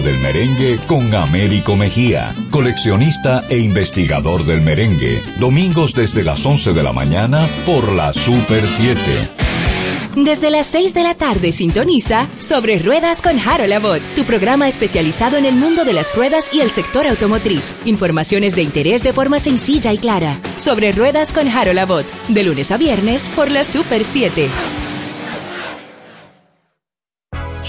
del merengue con Américo Mejía, coleccionista e investigador del merengue. Domingos desde las 11 de la mañana por la Super 7. Desde las 6 de la tarde sintoniza Sobre Ruedas con Harold Abbott, tu programa especializado en el mundo de las ruedas y el sector automotriz. Informaciones de interés de forma sencilla y clara. Sobre Ruedas con Harold Abbott, de lunes a viernes por la Super 7.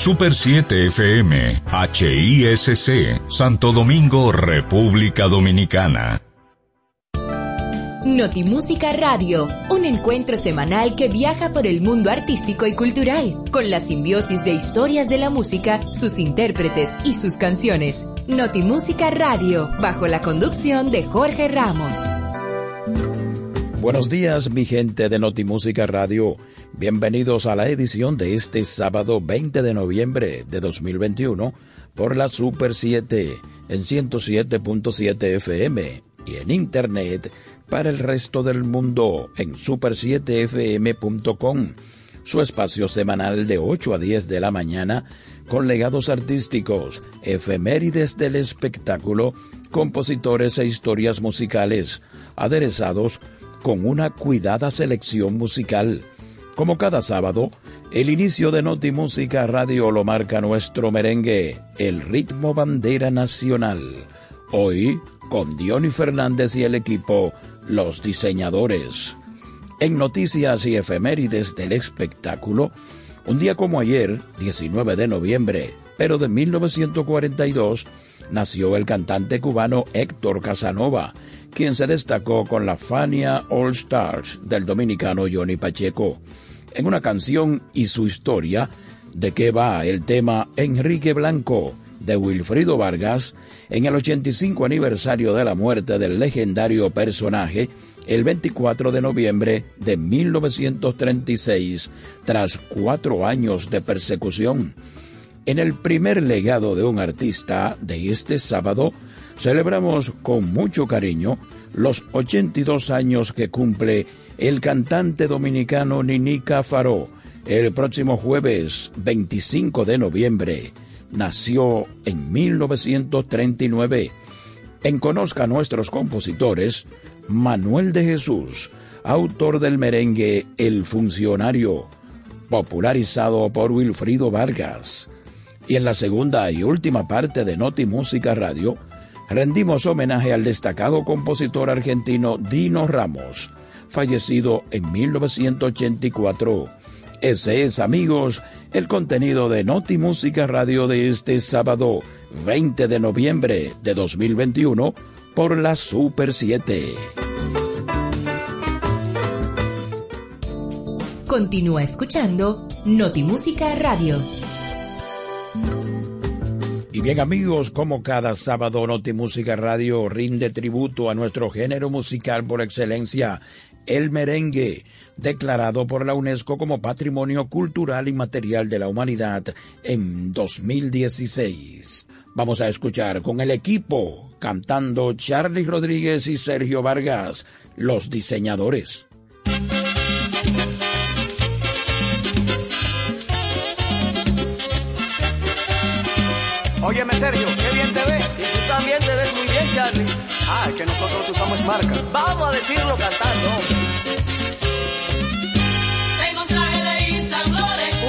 Super 7 FM, HISC, Santo Domingo, República Dominicana. Notimúsica Radio, un encuentro semanal que viaja por el mundo artístico y cultural, con la simbiosis de historias de la música, sus intérpretes y sus canciones. Notimúsica Radio, bajo la conducción de Jorge Ramos. Buenos días, mi gente de Notimúsica Radio. Bienvenidos a la edición de este sábado 20 de noviembre de 2021 por la Super 7 en 107.7 FM y en Internet para el resto del mundo en super7fm.com, su espacio semanal de 8 a 10 de la mañana con legados artísticos, efemérides del espectáculo, compositores e historias musicales, aderezados con una cuidada selección musical. Como cada sábado, el inicio de Noti Música Radio lo marca nuestro merengue, el ritmo bandera nacional. Hoy, con Diony Fernández y el equipo, los diseñadores. En noticias y efemérides del espectáculo, un día como ayer, 19 de noviembre, pero de 1942, nació el cantante cubano Héctor Casanova, quien se destacó con la Fania All Stars del dominicano Johnny Pacheco. En una canción y su historia, de qué va el tema Enrique Blanco de Wilfrido Vargas, en el 85 aniversario de la muerte del legendario personaje, el 24 de noviembre de 1936, tras cuatro años de persecución. En el primer legado de un artista de este sábado, celebramos con mucho cariño los 82 años que cumple el cantante dominicano Ninica Faró. El próximo jueves 25 de noviembre nació en 1939. En Conozca a nuestros compositores, Manuel de Jesús, autor del merengue El Funcionario, popularizado por Wilfrido Vargas. Y en la segunda y última parte de Noti Música Radio, rendimos homenaje al destacado compositor argentino Dino Ramos, fallecido en 1984. Ese es, amigos, el contenido de Noti Música Radio de este sábado 20 de noviembre de 2021 por la Super 7. Continúa escuchando Noti Música Radio. Y bien amigos, como cada sábado Notimúsica Radio rinde tributo a nuestro género musical por excelencia, el merengue, declarado por la UNESCO como Patrimonio Cultural y Material de la Humanidad en 2016. Vamos a escuchar con el equipo cantando Charlie Rodríguez y Sergio Vargas, los diseñadores. Óyeme, Sergio, qué bien te ves. Y tú también te ves muy bien, Charlie. Ah, que nosotros usamos marcas. Vamos a decirlo cantando. Tengo un traje de Yves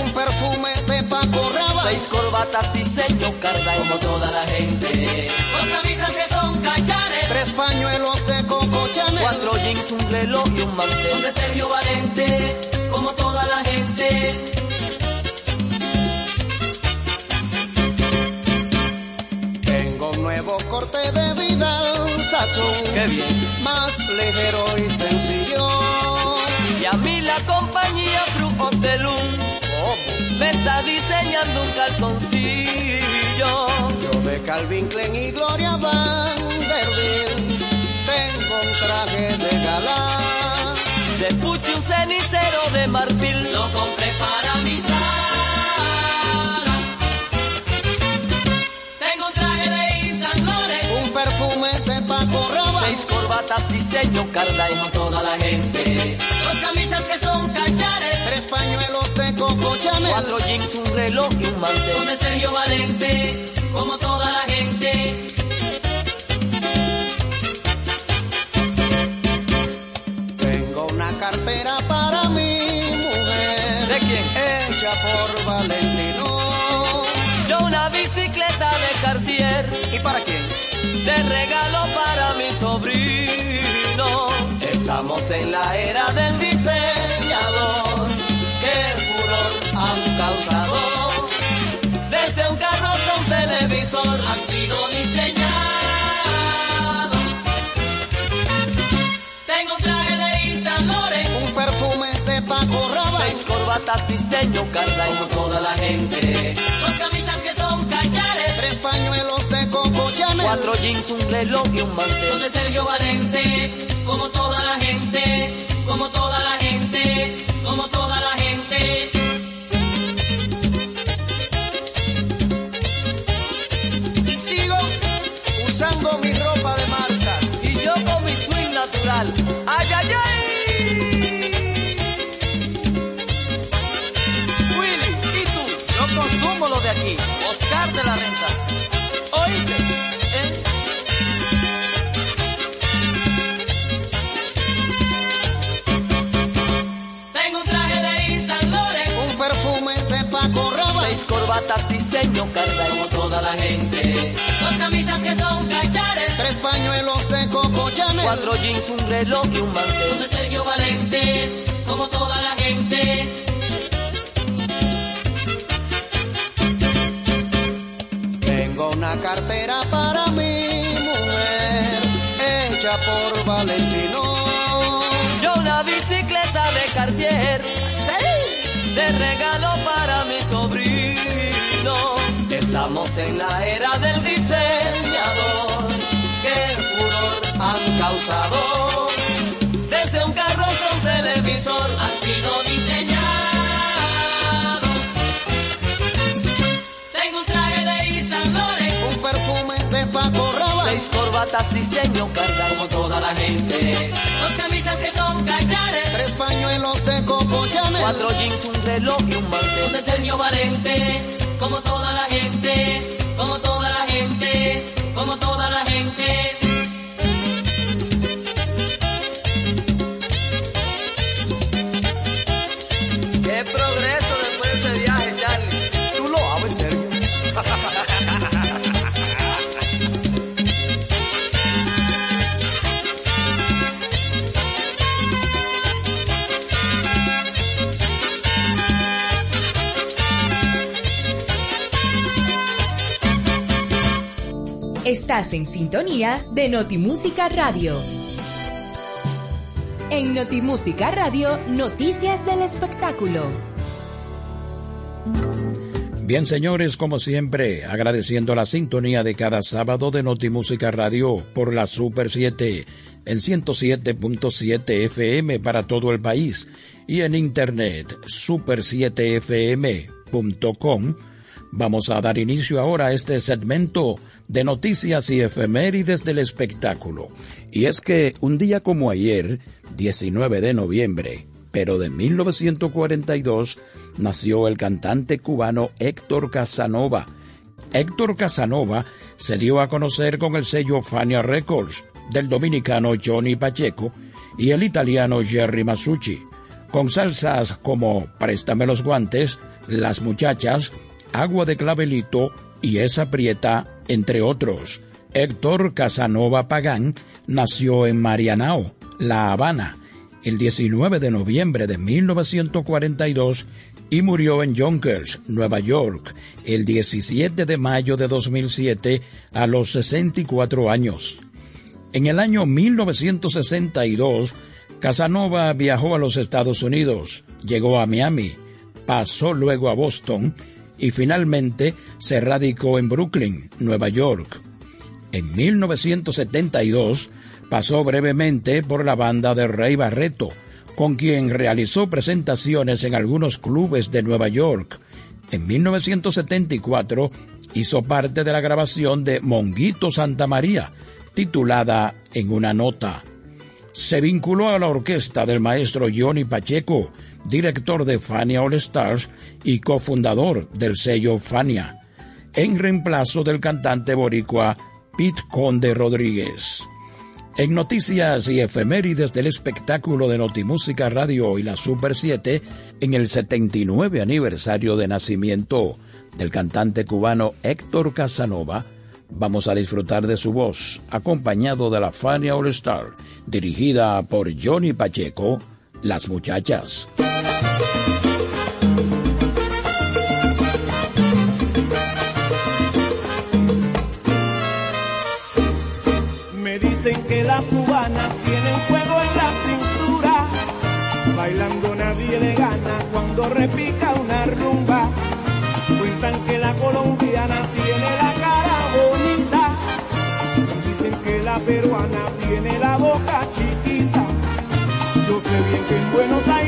Un perfume de Paco Rabanne. Seis corbatas diseño Carday. Como toda la gente. Dos camisas que son cachares. Tres pañuelos de Coco Chanel. Cuatro jeans, un reloj y un mantel. De Sergio Valente. Como toda la gente. Tengo un nuevo corte de sazón. Qué bien. Más ligero y sencillo. Y a mí la compañía Blue Hotelum me está diseñando un calzoncillo. Yo de Calvin Klein y Gloria Vanderbilt tengo un traje de gala. De Puchi un cenicero de marfil. Lo compré para mi corbatas diseño. Como toda la gente. Dos camisas que son cachares. Tres pañuelos de Coco Chanel. Cuatro jeans, un reloj y un mantel. De Sergio Valente. como toda la gente. La era del diseñador. Que furor han causado. Desde un carro hasta un televisor. Han sido diseñados. Tengo un traje de Laurent, Un perfume de Paco Rabanne. Seis corbatas diseño Carla como toda la gente. Dos camisas que son cachares, Tres pañuelos de Coco Chanel. Cuatro jeans, un reloj y un son mantel. de Sergio Valente, como toda la gente, Carla como toda la gente. Dos camisas que son cachares, Tres pañuelos de Coco Chanel. Cuatro jeans, un reloj y un mantel. de Sergio Valente, como toda la gente. Tengo una cartera para mi mujer. Hecha por Valentino. Yo una bicicleta de Cartier. De regalo para mi sobrino. Estamos en la era del diseñador. Que furor han causado. Desde un carro hasta un televisor. Han sido diseñados. Tengo un traje de Laurent, Un perfume de Paco Rabanne. Seis corbatas diseño Carla como toda la gente. Dos camisas que son cachares, Tres pañuelos de Coco Chanel. Cuatro jeans, un reloj y un mantel. de Sergio Valente, como toda la como toda la gente, como toda la gente. Estás en sintonía de Notimúsica Radio. En Notimúsica Radio, noticias del espectáculo. Bien, señores, como siempre, agradeciendo la sintonía de cada sábado de Notimúsica Radio por la Super 7 en 107.7 FM para todo el país y en internet super7fm.com. Vamos a dar inicio ahora a este segmento de noticias y efemérides del espectáculo. Y es que un día como ayer, 19 de noviembre, pero de 1942, nació el cantante cubano Héctor Casanova. Héctor Casanova se dio a conocer con el sello Fania Records del dominicano Johnny Pacheco y el italiano Jerry Masucci, con salsas como Préstame los guantes, Las muchachas, Agua de clavelito y Esa prieta, entre otros. Héctor Casanova Pagán nació en Marianao, La Habana, el 19 de noviembre de 1942 y murió en Yonkers, Nueva York, el 17 de mayo de 2007 a los 64 años. En el año 1962, Casanova viajó a los Estados Unidos, llegó a Miami, pasó luego a Boston y finalmente se radicó en Brooklyn, Nueva York. En 1972 pasó brevemente por la banda de Rey Barreto, con quien realizó presentaciones en algunos clubes de Nueva York. En 1974 hizo parte de la grabación de Monguito Santa María, titulada En una nota. Se vinculó a la orquesta del maestro Johnny Pacheco, director de Fania All Stars y cofundador del sello Fania. en reemplazo del cantante boricua Pete Conde Rodríguez. En noticias y efemérides del espectáculo de Notimúsica Radio y la Super 7, en el 79 aniversario de nacimiento del cantante cubano Héctor Casanova, vamos a disfrutar de su voz, acompañado de la Fania All Star, dirigida por Johnny Pacheco, Las Muchachas. Dicen que las cubanas tienen fuego en la cintura, bailando nadie le gana cuando repica una rumba. Cuentan que la colombiana tiene la cara bonita, dicen que la peruana Buenos Aires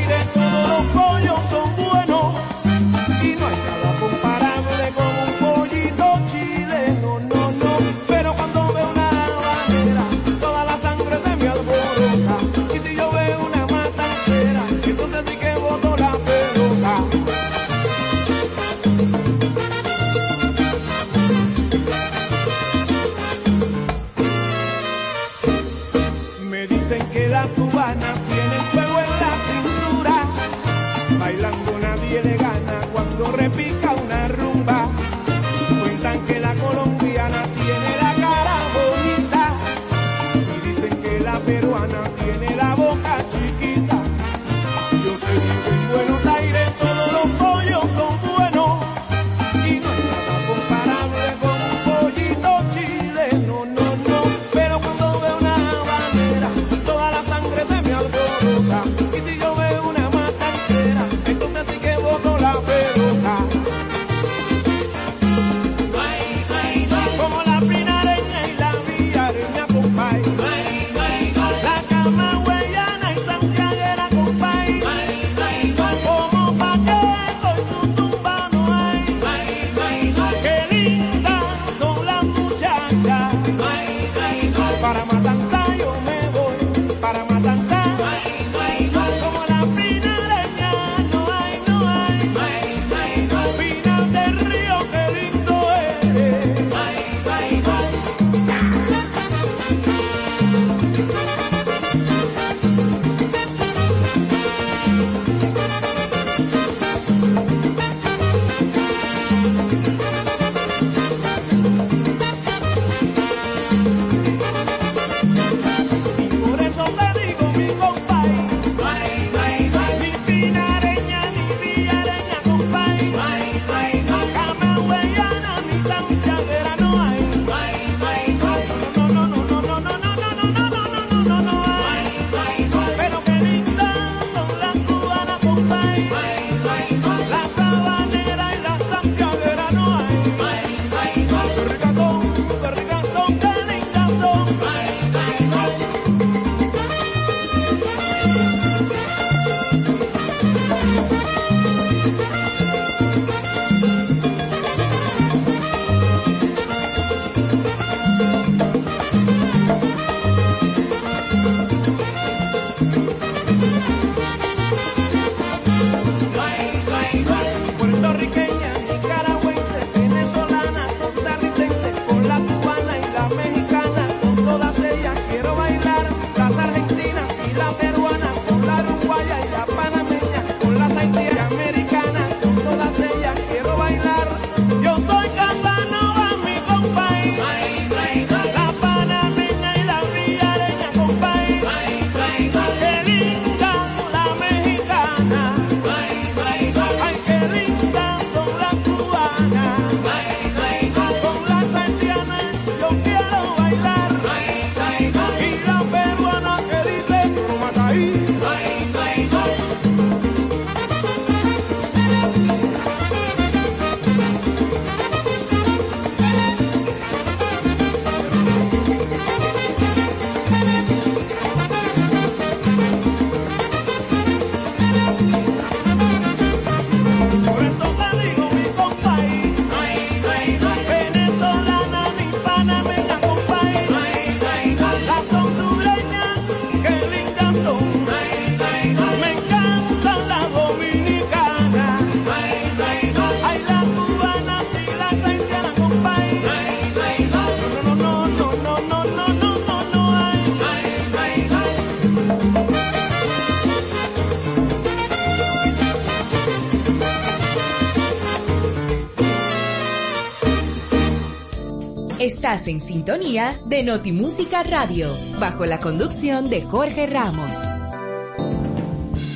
En sintonía de Notimúsica Radio, bajo la conducción de Jorge Ramos.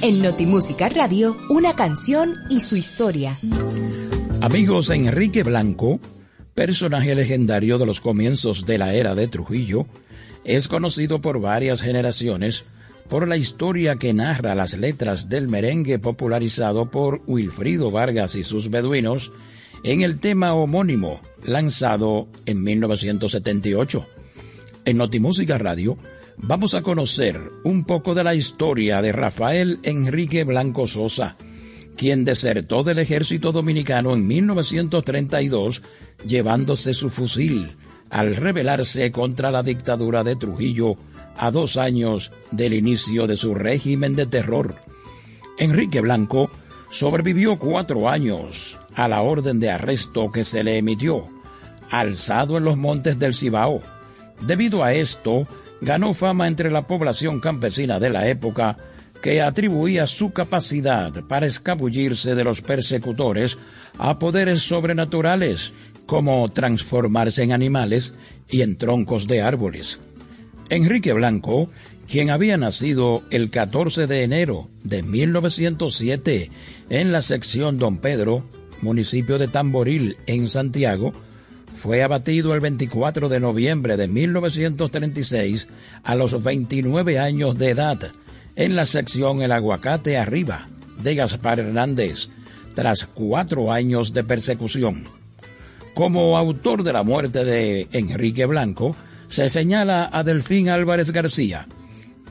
En Notimúsica Radio, una canción y su historia. Amigos, Enrique Blanco, personaje legendario de los comienzos de la era de Trujillo, es conocido por varias generaciones por la historia que narra las letras del merengue popularizado por Wilfrido Vargas y sus beduinos en el tema homónimo lanzado en 1978. En Notimúsica Radio vamos a conocer un poco de la historia de Rafael Enrique Blanco Sosa, quien desertó del ejército dominicano en 1932 llevándose su fusil al rebelarse contra la dictadura de Trujillo a dos años del inicio de su régimen de terror. Enrique Blanco sobrevivió cuatro años a la orden de arresto que se le emitió, alzado en los montes del Cibao. Debido a esto, ganó fama entre la población campesina de la época que atribuía su capacidad para escabullirse de los persecutores a poderes sobrenaturales, como transformarse en animales y en troncos de árboles. Enrique Blanco, quien había nacido el 14 de enero de 1907 en la sección Don Pedro, municipio de Tamboril, en Santiago, fue abatido el 24 de noviembre de 1936 a los 29 años de edad en la sección El Aguacate Arriba de Gaspar Hernández, tras cuatro años de persecución. Como autor de la muerte de Enrique Blanco, se señala a Delfín Álvarez García,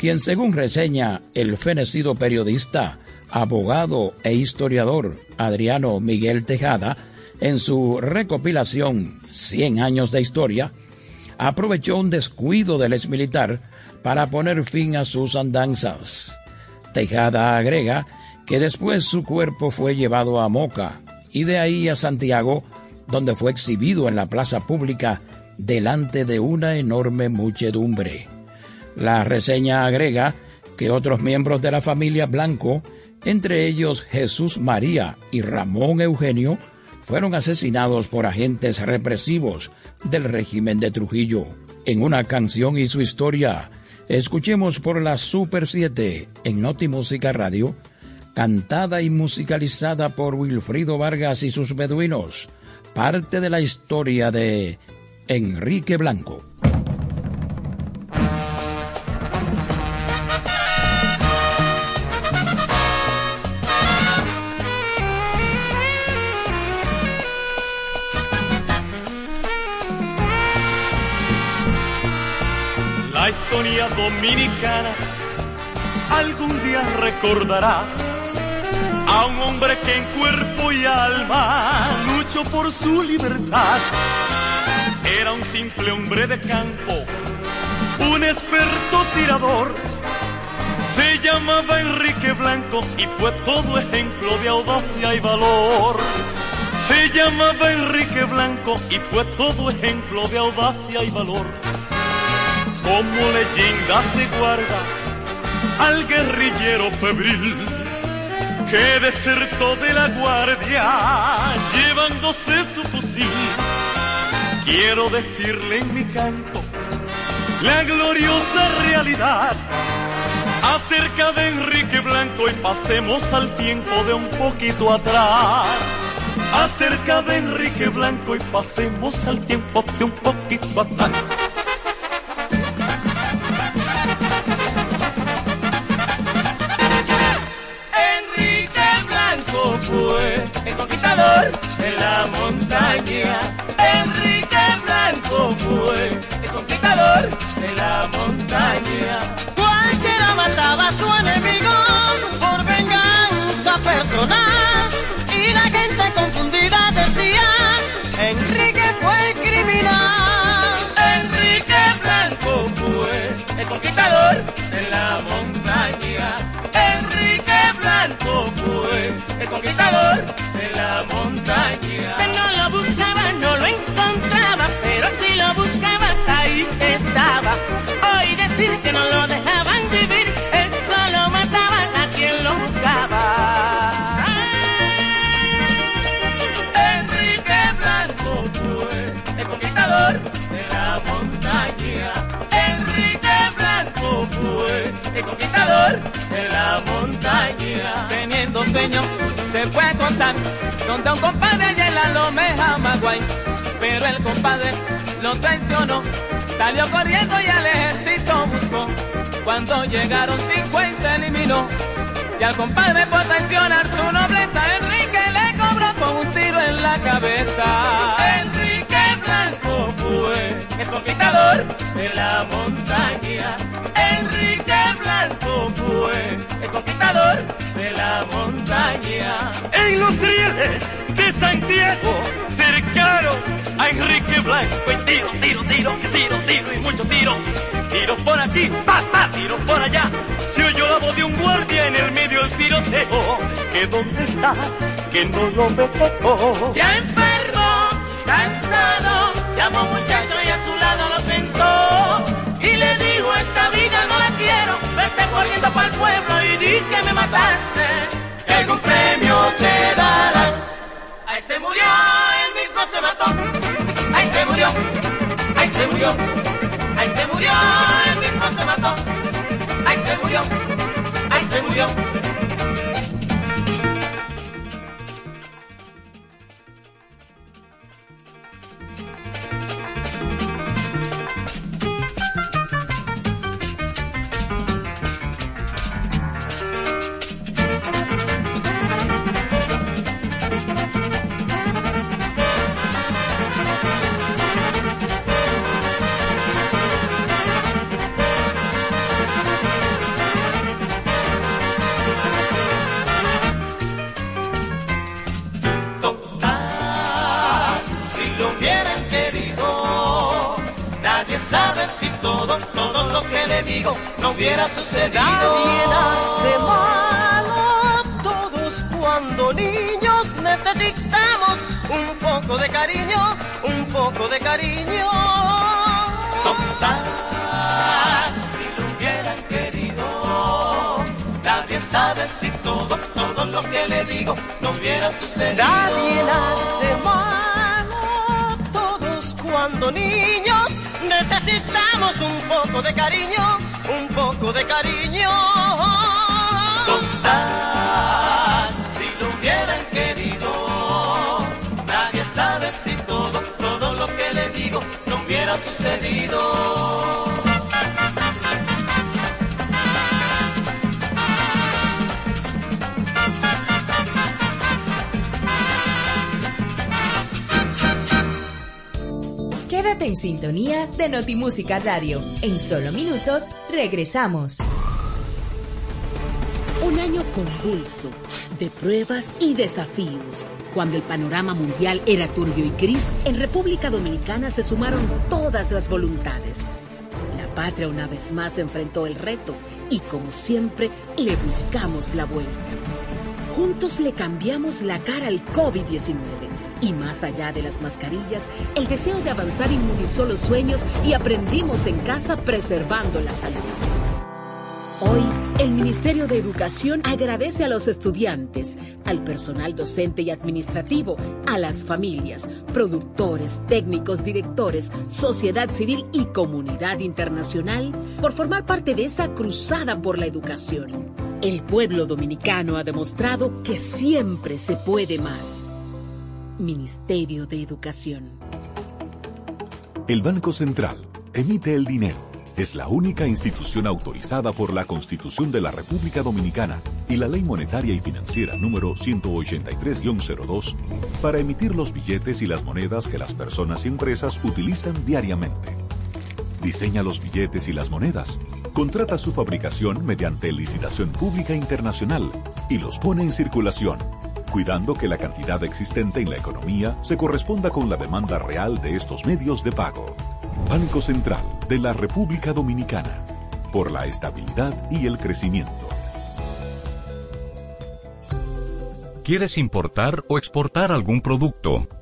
quien según reseña el fenecido periodista, abogado e historiador Adriano Miguel Tejada, en su recopilación Cien años de historia, aprovechó un descuido del exmilitar para poner fin a sus andanzas. Tejada agrega que después su cuerpo fue llevado a Moca y de ahí a Santiago, donde fue exhibido en la plaza pública delante de una enorme muchedumbre. La reseña agrega que otros miembros de la familia Blanco, entre ellos Jesús María y Ramón Eugenio, fueron asesinados por agentes represivos del régimen de Trujillo. En una canción y su historia, escuchemos por la Super 7 en Noti Música Radio, cantada y musicalizada por Wilfrido Vargas y sus beduinos, parte de la historia de Enrique Blanco. Dominicana algún día recordará a un hombre que en cuerpo y alma luchó por su libertad. Era un simple hombre de campo, un experto tirador. Se llamaba Enrique Blanco y fue todo ejemplo de audacia y valor. Se llamaba Enrique Blanco y fue todo ejemplo de audacia y valor. Como leyenda se guarda al guerrillero febril que desertó de la guardia llevándose su fusil. Quiero decirle en mi canto la gloriosa realidad acerca de Enrique Blanco y pasemos al tiempo de un poquito atrás. Acerca de Enrique Blanco y pasemos al tiempo de un poquito atrás. Conquistador de la montaña. Enrique Blanco fue el conquistador de la montaña. Cualquiera mataba a su enemigo que no lo dejaban vivir, él solo mataban a quien lo buscaba. Enrique Blanco fue el conquistador de la montaña. Enrique Blanco fue el conquistador de la montaña. Teniendo sueño, se fue contar donde a un compadre y la lomeja Maguay, pero el compadre lo traicionó salió corriendo y al ejército buscó. Cuando llegaron 50 eliminó, y al compadre por traicionar su nobleza, Enrique le cobró con un tiro en la cabeza. El conquistador de la montaña. Enrique Blanco fue el conquistador de la montaña. En los rieles de Santiago, cercano a Enrique Blanco. Y tiro, tiro, tiro, tiro, tiro y mucho tiro. Tiro por aquí, pa, pa, tiro por allá. Se oyó la voz de un guardia en el medio del tiroteo. ¿Que dónde está? Que no lo veo. Ya enfermo, cansado, llamó muchacho y lo sentó. Y le dijo, esta vida no la quiero, vete corriendo para el pueblo y di que me mataste, que algún premio te darán. Ahí se murió, él mismo se mató. Ahí se murió, ahí se murió, ahí se murió, él mismo se mató. Ahí se murió, ahí se murió. Nadie sabe si todo, todo lo que le digo no hubiera sucedido. Nadie nace malo, todos cuando niños necesitamos un poco de cariño, un poco de cariño. Total, si lo hubieran querido. Nadie sabe si todo, todo lo que le digo no hubiera sucedido. Nadie nace malo, todos cuando niños necesitamos un poco de cariño, un poco de cariño. Total, si lo hubieran querido. Nadie sabe si todo, todo lo que le digo no hubiera sucedido. En sintonía de Notimúsica Radio. En solo minutos regresamos. Un año convulso de pruebas y desafíos. Cuando el panorama mundial era turbio y gris, en República Dominicana se sumaron todas las voluntades. La patria una vez más enfrentó el reto y como siempre le buscamos la vuelta. Juntos le cambiamos la cara al COVID-19 y más allá de las mascarillas, el deseo de avanzar inmunizó los sueños y aprendimos en casa preservando la salud. Hoy, el Ministerio de Educación agradece a los estudiantes, al personal docente y administrativo, a las familias, productores, técnicos, directores, sociedad civil y comunidad internacional por formar parte de esa cruzada por la educación. El pueblo dominicano ha demostrado que siempre se puede más. Ministerio de Educación. El Banco Central emite el dinero. Es la única institución autorizada por la Constitución de la República Dominicana y la Ley Monetaria y Financiera número 183-02 para emitir los billetes y las monedas que las personas y empresas utilizan diariamente. Diseña los billetes y las monedas, contrata su fabricación mediante licitación pública internacional y los pone en circulación cuidando que la cantidad existente en la economía se corresponda con la demanda real de estos medios de pago. Banco Central de la República Dominicana, por la estabilidad y el crecimiento. ¿Quieres importar o exportar algún producto?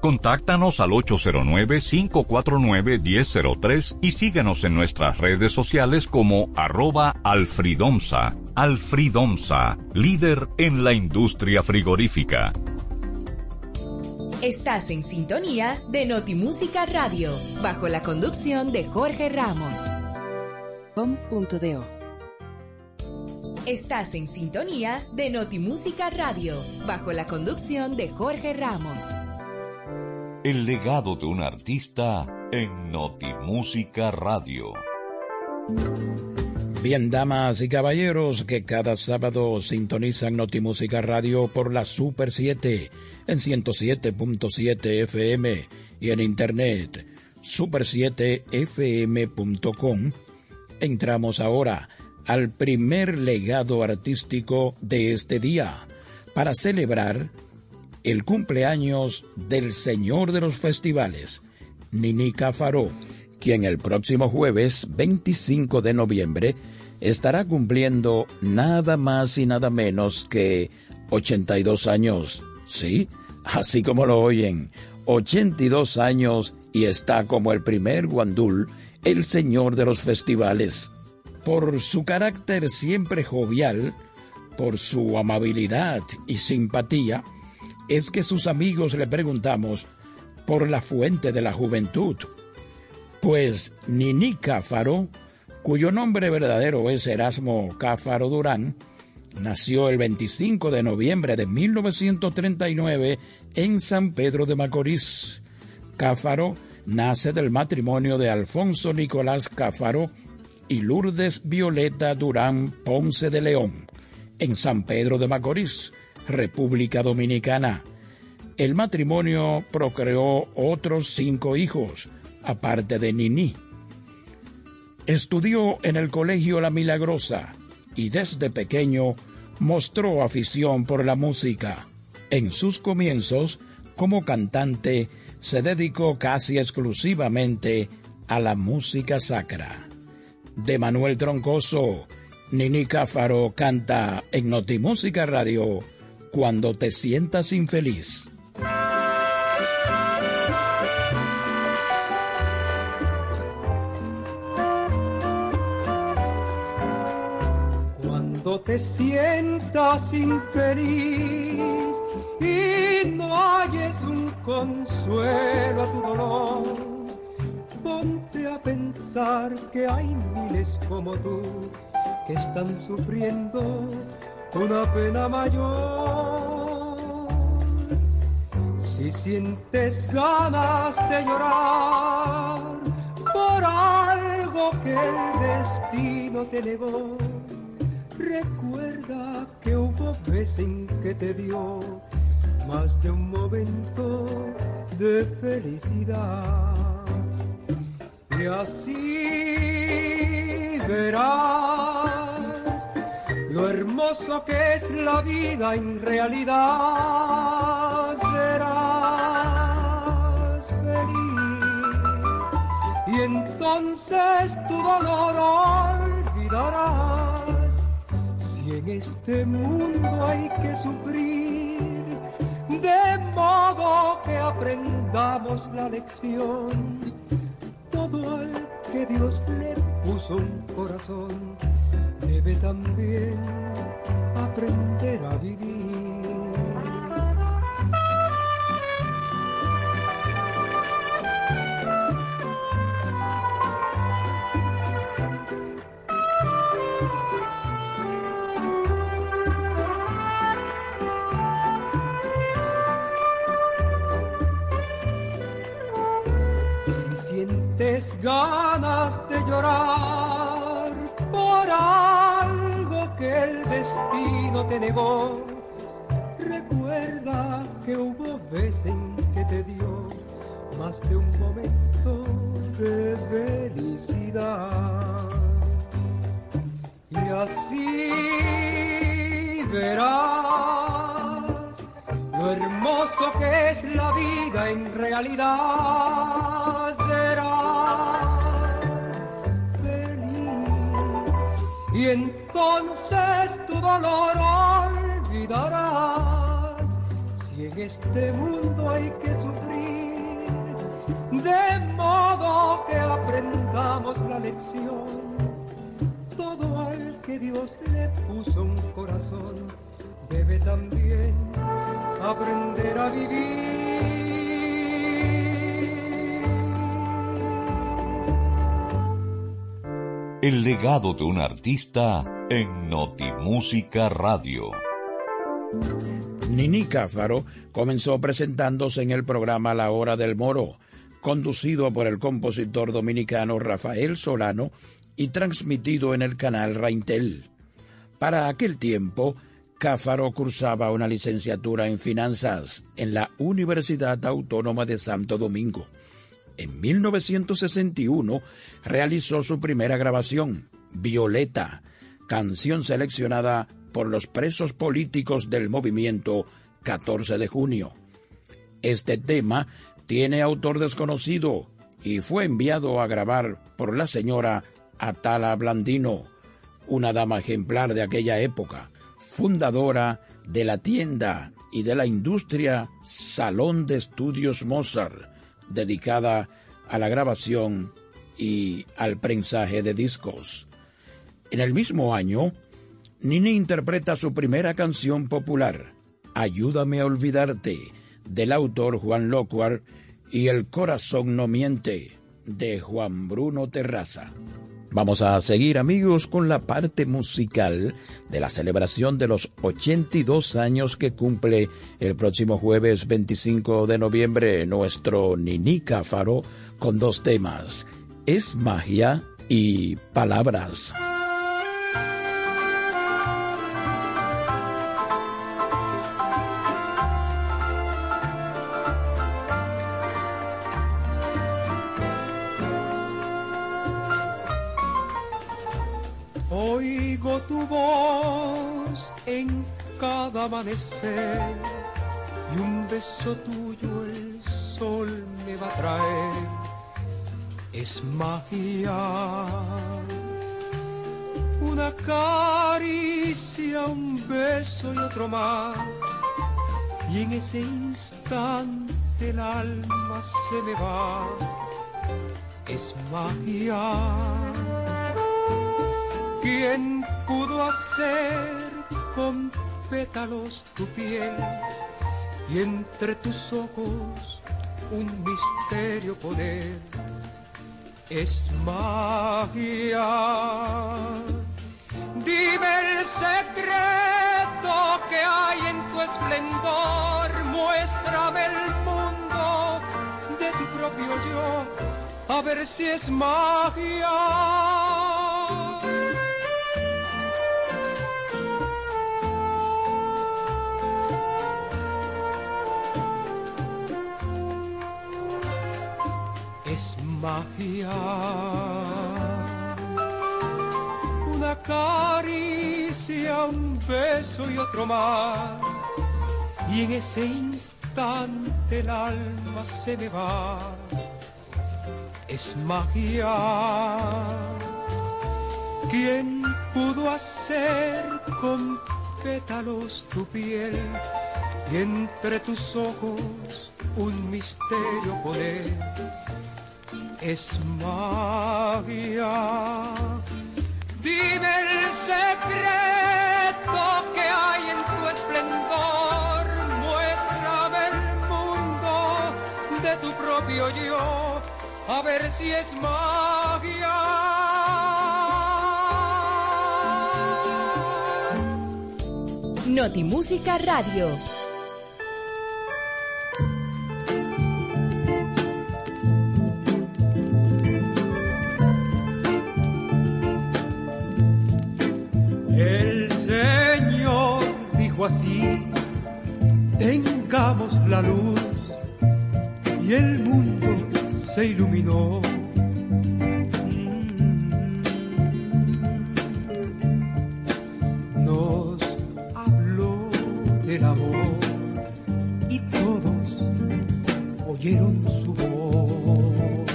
Contáctanos al 809-549-1003 y síguenos en nuestras redes sociales como arroba alfridomsa. Alfridomsa, líder en la industria frigorífica. Estás en sintonía de Notimúsica Radio, bajo la conducción de Jorge Ramos. Estás en sintonía de Notimúsica Radio, bajo la conducción de Jorge Ramos. El legado de un artista en Notimúsica Radio. Bien, damas y caballeros, que cada sábado sintonizan Notimúsica Radio por la Super 7 en 107.7 FM y en internet super7fm.com. Entramos ahora al primer legado artístico de este día para celebrar el cumpleaños del señor de los festivales, Nini Cafaro, quien el próximo jueves 25 de noviembre estará cumpliendo nada más y nada menos que 82 años. Sí, así como lo oyen, 82 años y está como el primer guandul, el señor de los festivales. Por su carácter siempre jovial, por su amabilidad y simpatía, es que sus amigos le preguntamos por la fuente de la juventud. Pues Nini Cáfaro, cuyo nombre verdadero es Erasmo Cáfaro Durán, nació el 25 de noviembre de 1939 en San Pedro de Macorís. Cáfaro nace del matrimonio de Alfonso Nicolás Cáfaro y Lourdes Violeta Durán Ponce de León, en San Pedro de Macorís, República Dominicana. El matrimonio procreó otros cinco hijos, aparte de Nini. Estudió en el Colegio La Milagrosa y desde pequeño mostró afición por la música. En sus comienzos, como cantante, se dedicó casi exclusivamente a la música sacra. De Manuel Troncoso, Nini Cáfaro canta en Notimúsica Radio cuando te sientas infeliz. Cuando te sientas infeliz y no halles un consuelo a tu dolor, ponte a pensar que hay miles como tú que están sufriendo una pena mayor. Si sientes ganas de llorar por algo que el destino te negó, recuerda que hubo veces en que te dio más de un momento de felicidad. Y así verás lo hermoso que es la vida en realidad. Serás feliz. Y entonces tu dolor olvidarás. Si en este mundo hay que sufrir de modo que aprendamos la lección. Todo al que Dios le puso un corazón debe también aprender a vivir. Si sientes ganas de llorar por algo que el destino te negó, recuerda que hubo veces que te dio más de un momento de felicidad. Y así verás lo hermoso que es la vida en realidad. Serás y entonces tu dolor olvidarás. Si en este mundo hay que sufrir, de modo que aprendamos la lección todo al que Dios le puso un corazón debe también aprender a vivir. El legado de un artista en Notimúsica Radio. Nini Cáfaro comenzó presentándose en el programa La Hora del Moro, conducido por el compositor dominicano Rafael Solano y transmitido en el canal Raintel. Para aquel tiempo, Cáfaro cursaba una licenciatura en finanzas en la Universidad Autónoma de Santo Domingo. En 1961 realizó su primera grabación, Violeta, canción seleccionada por los presos políticos del movimiento 14 de junio. Este tema tiene autor desconocido y fue enviado a grabar por la señora Atala Blandino, una dama ejemplar de aquella época, fundadora de la tienda y de la industria Salón de Estudios Mozart, dedicada a la grabación y al prensaje de discos. En el mismo año, Nini interpreta su primera canción popular, Ayúdame a olvidarte, del autor Juan Locuar, y El corazón no miente, de Juan Bruno Terraza. Vamos a seguir amigos con la parte musical de la celebración de los 82 años que cumple el próximo jueves 25 de noviembre nuestro Nini Cáfaro con dos temas, Es magia y palabras. Tu voz en cada amanecer y un beso tuyo el sol me va a traer. Es magia, una caricia, un beso y otro más. Y en ese instante el alma se me va. Es magia ¿Quién pudo hacer con pétalos tu piel y entre tus ojos un misterio poner? Es magia. Dime el secreto que hay en tu esplendor, muéstrame el mundo de tu propio yo, a ver si es magia. Es magia. Una caricia, un beso y otro más. Y en ese instante el alma se me va. Es magia. ¿Quién pudo hacer con pétalos tu piel y entre tus ojos un misterio poner? Es magia. Dime el secreto que hay en tu esplendor, muéstrame el mundo de tu propio yo, a ver si es magia. Notimúsica Radio. Así, tengamos la luz y el mundo se iluminó. Nos habló del amor y todos oyeron su voz.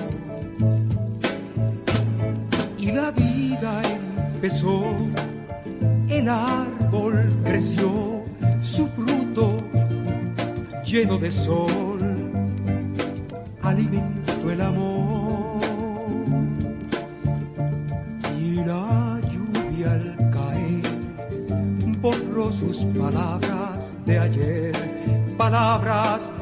Y la vida empezó, el árbol creció, su fruto lleno de sol alimentó el amor. Y la lluvia al caer borró sus palabras de ayer, palabras.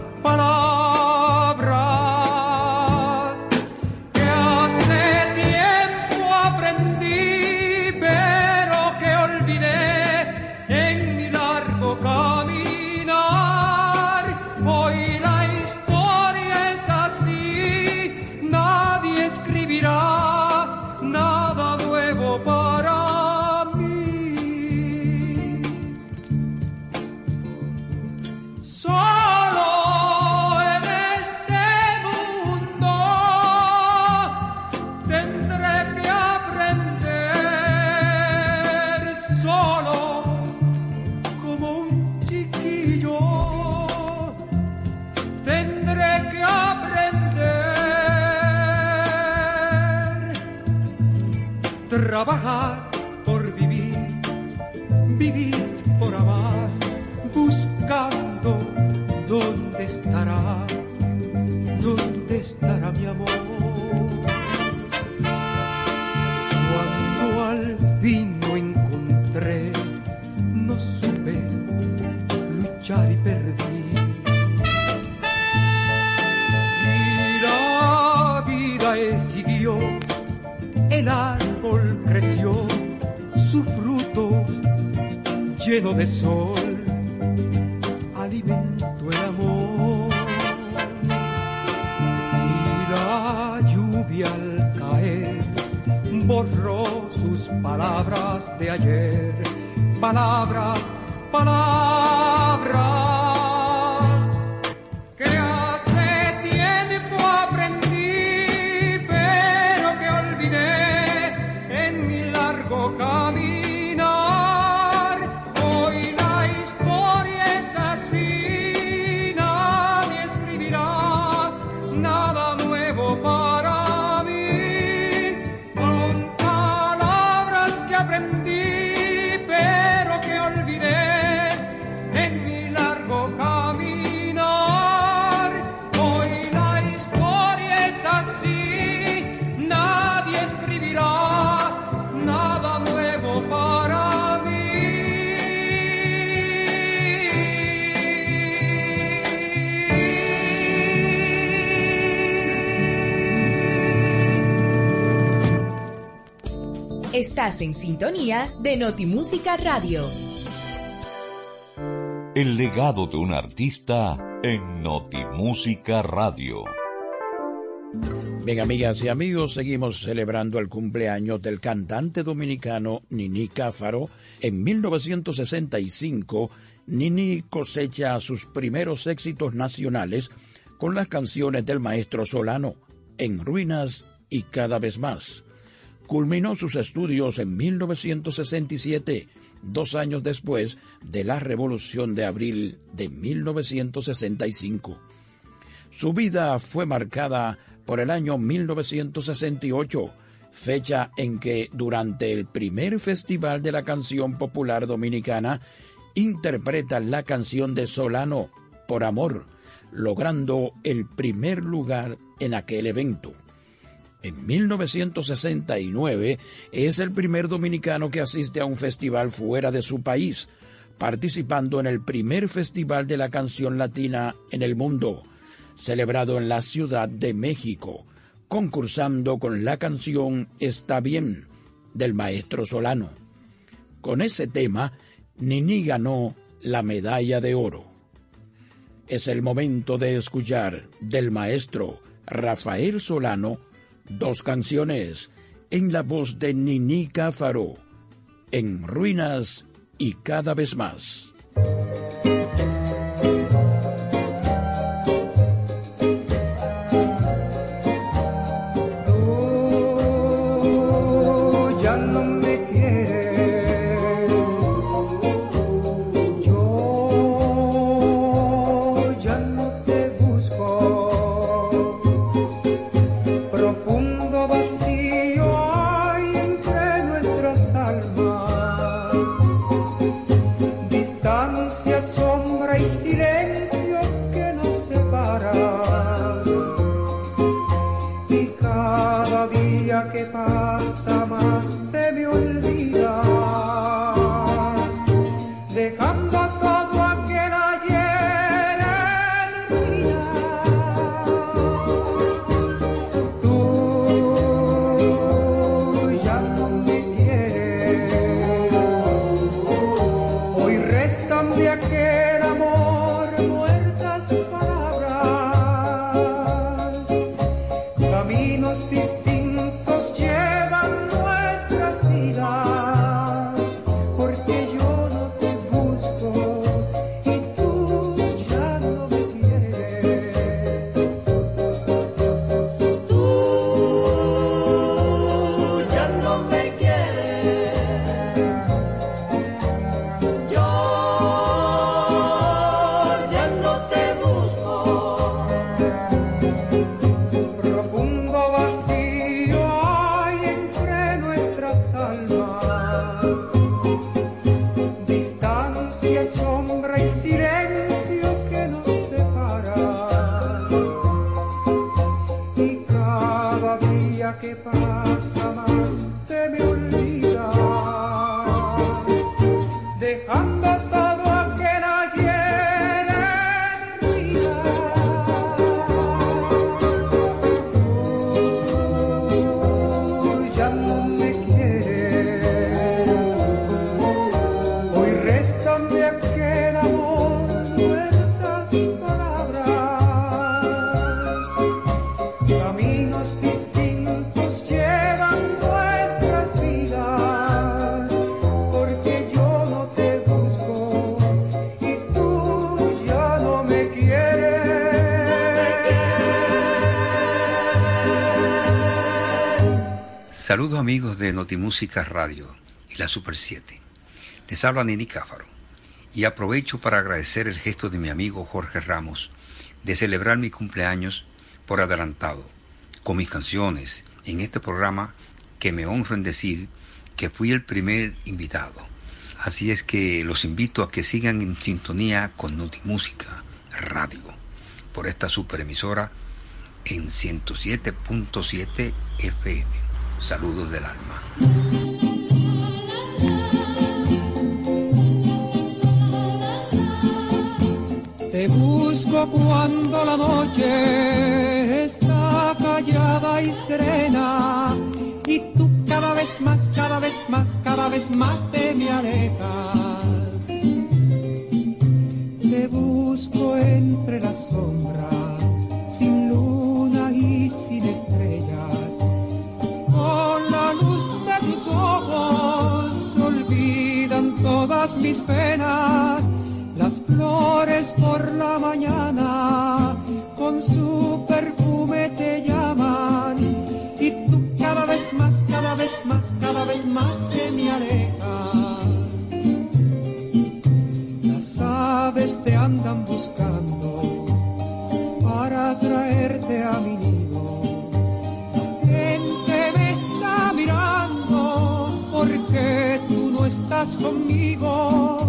Estás en sintonía de Notimúsica Radio. El legado de un artista en Notimúsica Radio. Bien, amigas y amigos, seguimos celebrando el cumpleaños del cantante dominicano Nini Cáfaro. En 1965, Nini cosecha sus primeros éxitos nacionales con las canciones del maestro Solano, En Ruinas y Cada vez más. Culminó sus estudios en 1967, dos años después de la Revolución de Abril de 1965. Su vida fue marcada por el año 1968, fecha en que durante el primer Festival de la Canción Popular Dominicana interpreta la canción de Solano, Por Amor, logrando el primer lugar en aquel evento. En 1969 es el primer dominicano que asiste a un festival fuera de su país, participando en el primer Festival de la Canción Latina en el mundo, celebrado en la Ciudad de México, concursando con la canción Está bien del maestro Solano. Con ese tema, Nini ganó la medalla de oro. Es el momento de escuchar del maestro Rafael Solano dos canciones en la voz de Nini Cáfaro, En Ruinas y Cada vez más. De Notimúsica Radio y la Super 7. Les habla Nini Cáfaro y aprovecho para agradecer el gesto de mi amigo Jorge Ramos de celebrar mi cumpleaños por adelantado con mis canciones en este programa que me honro en decir que fui el primer invitado. Así es que los invito a que sigan en sintonía con Notimúsica Radio por esta super emisora en 107.7 FM. Saludos del alma. Te busco cuando la noche está callada y serena y tú cada vez más, cada vez más, cada vez más te me alejas. Te busco entre las sombras, sin luna ojos olvidan todas mis penas. Las flores por la mañana con su perfume te llaman y tú cada vez más, cada vez más, cada vez más te me alejas. Las aves te andan buscando para traerte a mi conmigo.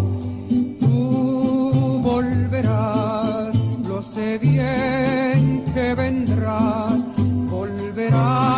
Tú volverás, lo sé bien que vendrás, volverás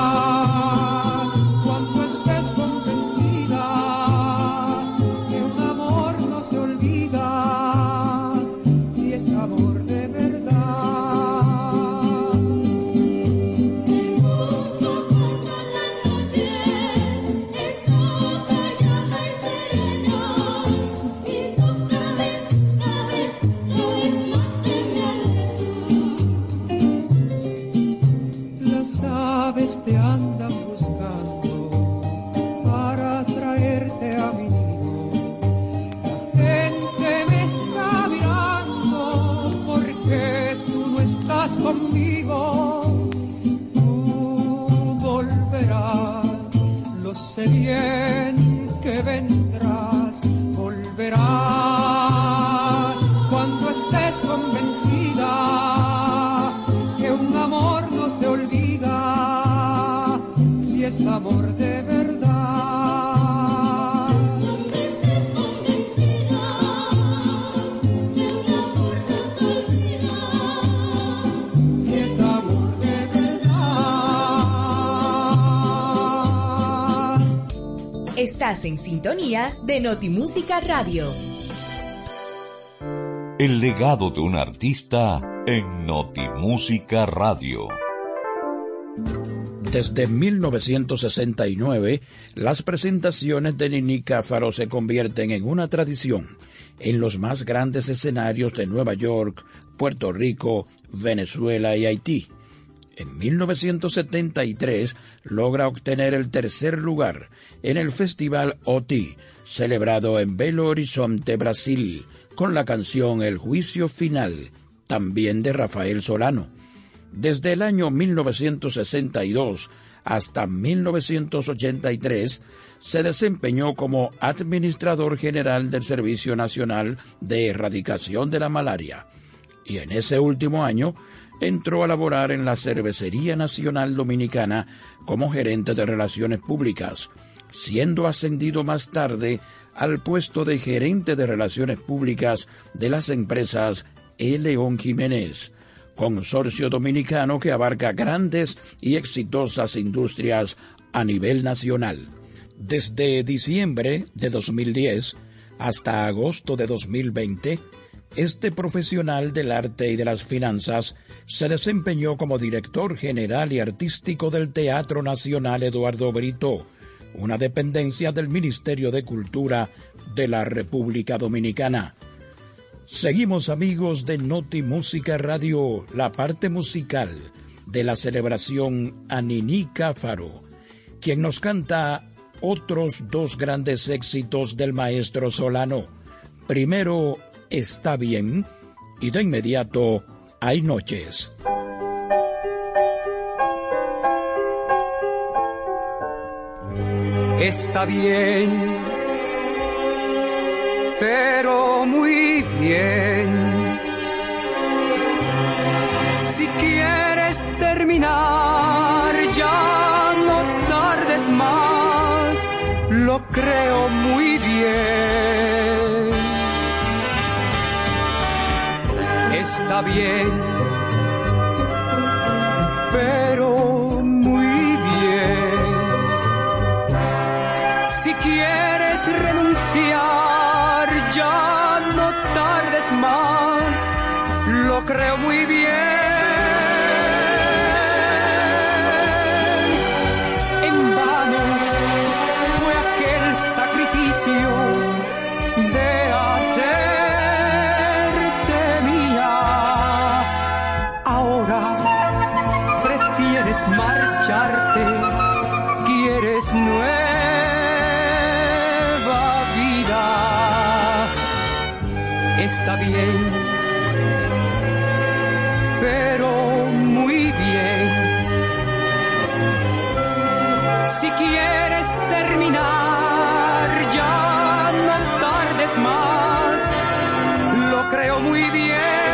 Estás en sintonía de Notimúsica Radio. El legado de un artista en Notimúsica Radio. Desde 1969, las presentaciones de Nini Cáfaro se convierten en una tradición en los más grandes escenarios de Nueva York, Puerto Rico, Venezuela y Haití. En 1973 logra obtener el tercer lugar en el Festival OTI, celebrado en Belo Horizonte, Brasil, con la canción El Juicio Final, también de Rafael Solano. Desde el año 1962 hasta 1983 se desempeñó como administrador general del Servicio Nacional de Erradicación de la Malaria y en ese último año entró a laborar en la Cervecería Nacional Dominicana como gerente de Relaciones Públicas, siendo ascendido más tarde al puesto de gerente de Relaciones Públicas de las empresas E. León Jiménez, consorcio dominicano que abarca grandes y exitosas industrias a nivel nacional. Desde diciembre de 2010 hasta agosto de 2020, este profesional del arte y de las finanzas se desempeñó como director general y artístico del Teatro Nacional Eduardo Brito, una dependencia del Ministerio de Cultura de la República Dominicana. Seguimos amigos de Noti Música Radio, la parte musical de la celebración a Nini Cáfaro, quien nos canta otros dos grandes éxitos del maestro Solano. Primero, Está bien y de inmediato, Hay noches. Está bien, pero muy bien. Si quieres terminar, ya no tardes más, lo creo muy bien. Está bien, pero ya no tardes más, lo creo muy bien. En vano fue aquel sacrificio de hacerte mía. Ahora prefieres marcharte, quieres nueva Está bien, pero muy bien. Si quieres terminar, ya no tardes más, lo creo muy bien.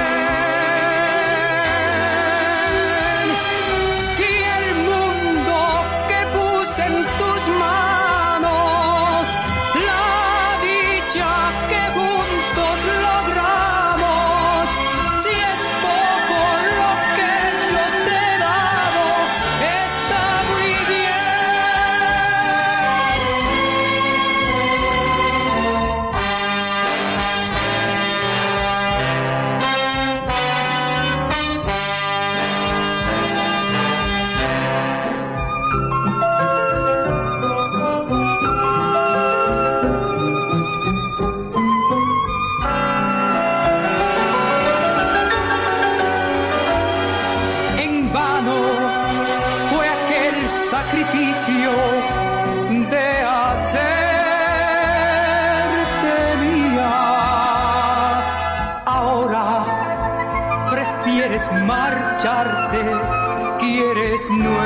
Quieres nueva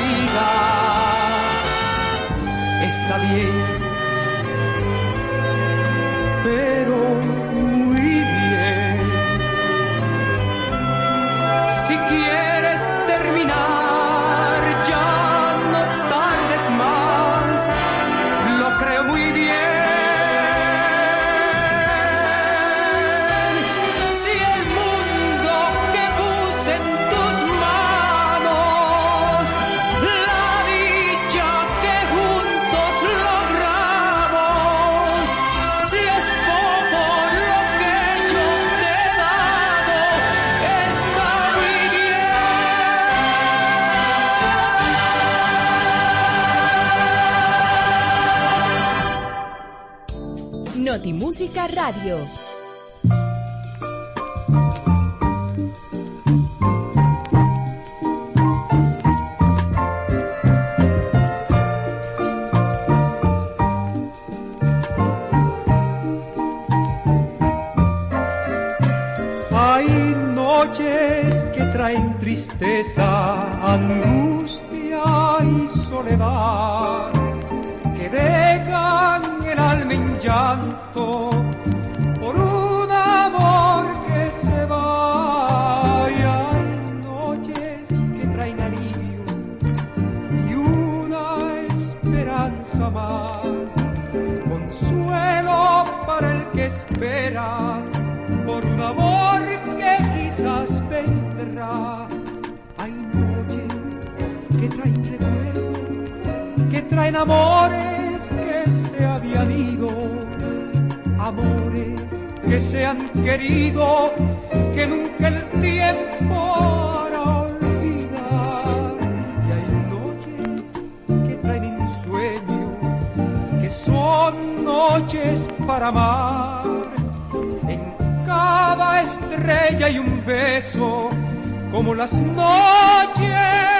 vida. Está bien, Radio. Hay noches que traen tristeza, angustia amores que se habían ido, amores que se han querido, que nunca el tiempo hará olvidar. Y hay noches que traen ensueño, que son noches para amar cada estrella y un beso como las noches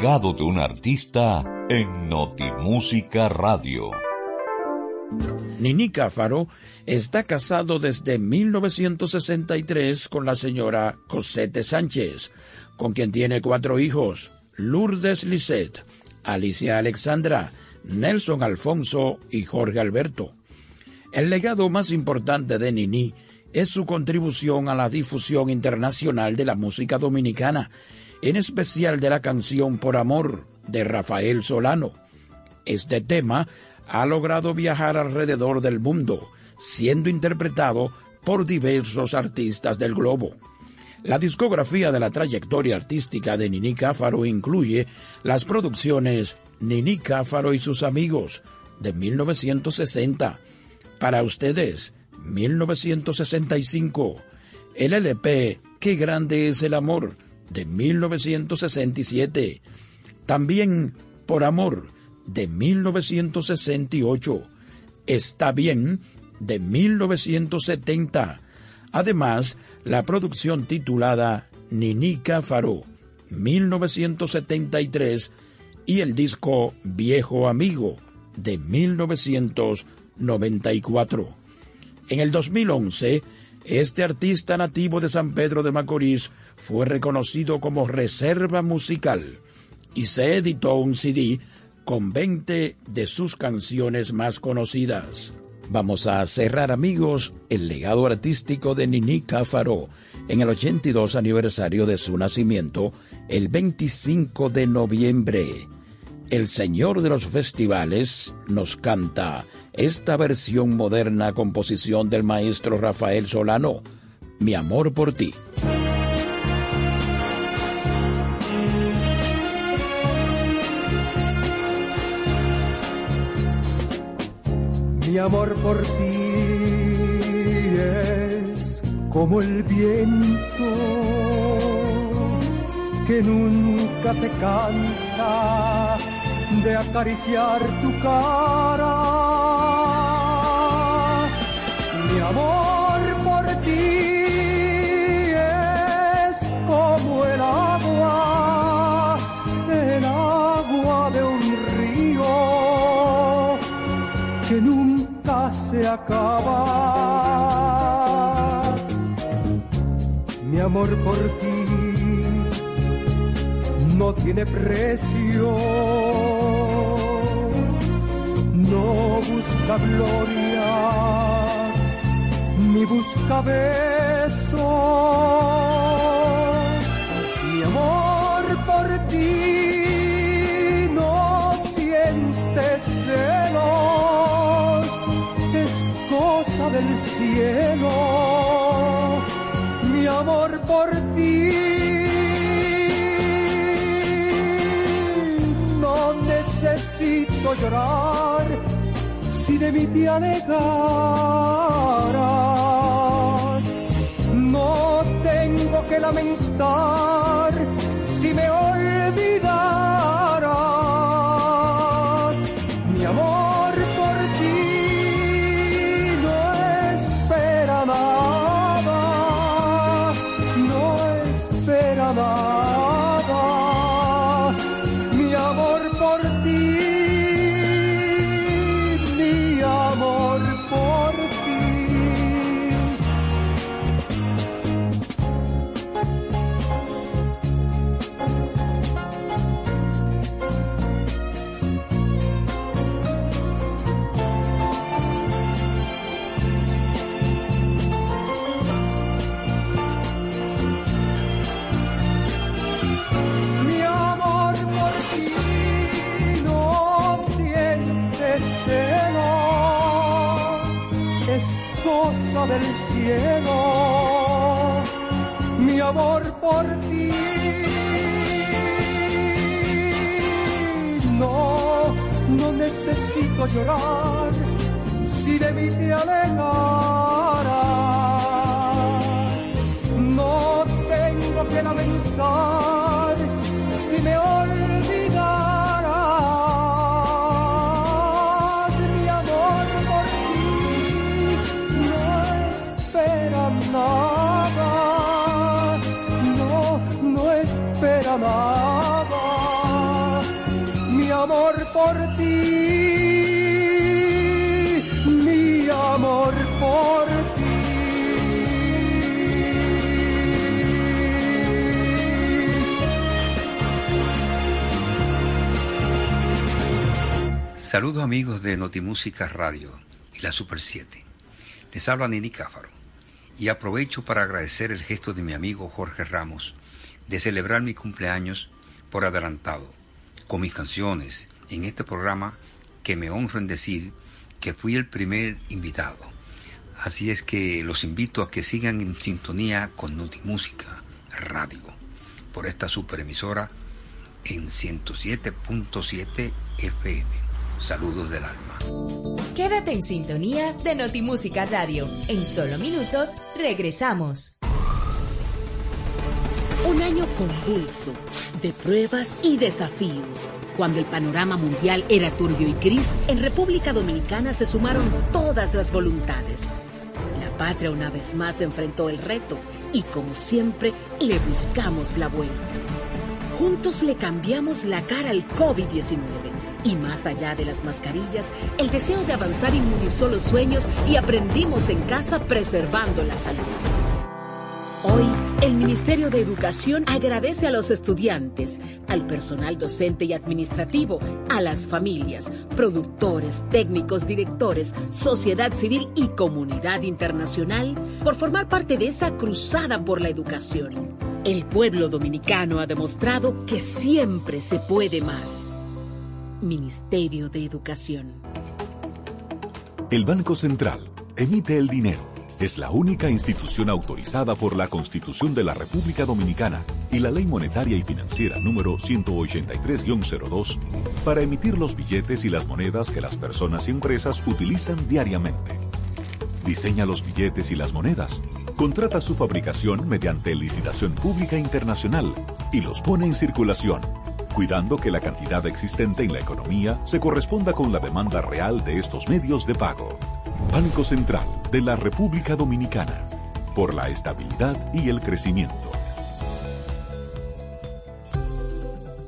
legado de un artista en Notimúsica Radio. Nini Cáfaro está casado desde 1963 con la señora Cosette Sánchez, con quien tiene cuatro hijos, Lourdes Lisette, Alicia Alexandra, Nelson Alfonso y Jorge Alberto. El legado más importante de Nini es su contribución a la difusión internacional de la música dominicana, en especial de la canción Por Amor de Rafael Solano. Este tema ha logrado viajar alrededor del mundo, siendo interpretado por diversos artistas del globo. La discografía de la trayectoria artística de Nini Cáfaro incluye las producciones Nini Cáfaro y sus amigos de 1960, Para ustedes 1965, el LP Qué grande es el amor de 1967, también Por amor de 1968, Está bien de 1970, además la producción titulada Nini Cáfaro 1973 y el disco Viejo Amigo de 1994. En el 2011, este artista nativo de San Pedro de Macorís fue reconocido como reserva musical y se editó un CD con 20 de sus canciones más conocidas. Vamos a cerrar amigos el legado artístico de Nini Cáfaro en el 82 aniversario de su nacimiento el 25 de noviembre. El señor de los festivales nos canta esta versión moderna, composición del maestro Rafael Solano, Mi amor por ti. Mi amor por ti es como el viento que nunca se cansa de acariciar tu cara mi amor por ti es como el agua, el agua de un río que nunca se acaba. Mi amor por ti no tiene precio. No busca gloria, ni busca besos. Mi amor por ti no siente celos, es cosa del cielo. Mi amor por ti no necesito llorar si de mí te alejaras. Que lamentar llorar si de mí te alejaras. No tengo que lamentar si me olvidaras. Mi amor por ti no espera nada, no, no espera nada. Mi amor por ti, Saludos amigos de Notimúsica Radio y la Super 7. Les habla Nini Cáfaro y aprovecho para agradecer el gesto de mi amigo Jorge Ramos de celebrar mi cumpleaños por adelantado con mis canciones en este programa que me honro en decir que fui el primer invitado. Así es que los invito a que sigan en sintonía con Notimúsica Radio por esta super emisora en 107.7 FM. Saludos del alma. Quédate en sintonía de Notimúsica Radio. En solo minutos regresamos. Un año convulso de pruebas y desafíos. Cuando el panorama mundial era turbio y gris, en República Dominicana se sumaron todas las voluntades. La patria una vez más enfrentó el reto y como siempre le buscamos la vuelta. Juntos le cambiamos la cara al COVID-19 y más allá de las mascarillas, el deseo de avanzar inmunizó los sueños y aprendimos en casa preservando la salud. Hoy, el Ministerio de Educación agradece a los estudiantes, al personal docente y administrativo, a las familias, productores, técnicos, directores, sociedad civil y comunidad internacional por formar parte de esa cruzada por la educación. El pueblo dominicano ha demostrado que siempre se puede más. Ministerio de Educación. El Banco Central emite el dinero es la única institución autorizada por la Constitución de la República Dominicana y la Ley Monetaria y Financiera número 183-02 para emitir los billetes y las monedas que las personas y empresas utilizan diariamente. Diseña los billetes y las monedas, contrata su fabricación mediante licitación pública internacional y los pone en circulación, cuidando que la cantidad existente en la economía se corresponda con la demanda real de estos medios de pago. Banco Central de la República Dominicana, por la estabilidad y el crecimiento.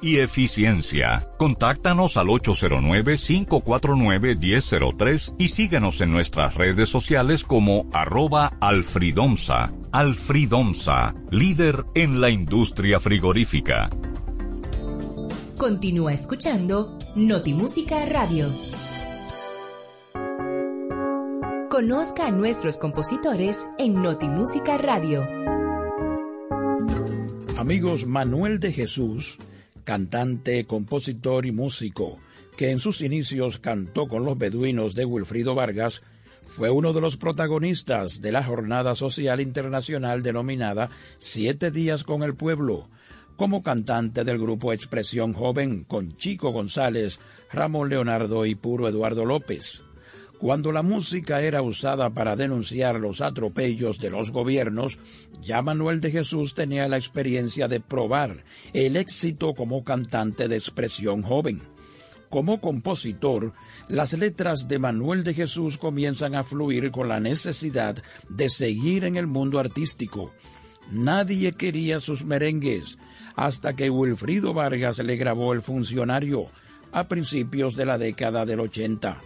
y eficiencia. Contáctanos al 809-549-1003 y síguenos en nuestras redes sociales como arroba alfridomsa. Alfridomsa, líder en la industria frigorífica. Continúa escuchando Notimúsica Radio. Conozca a nuestros compositores en Notimúsica Radio. Amigos, Manuel de Jesús cantante, compositor y músico, que en sus inicios cantó con los beduinos de Wilfrido Vargas, fue uno de los protagonistas de la jornada social internacional denominada Siete días con el pueblo, como cantante del grupo Expresión Joven con Chico González, Ramón Leonardo y Puro Eduardo López. Cuando la música era usada para denunciar los atropellos de los gobiernos, ya Manuel de Jesús tenía la experiencia de probar el éxito como cantante de expresión joven. Como compositor, las letras de Manuel de Jesús comienzan a fluir con la necesidad de seguir en el mundo artístico. Nadie quería sus merengues, hasta que Wilfrido Vargas le grabó El funcionario a principios de la década del 80.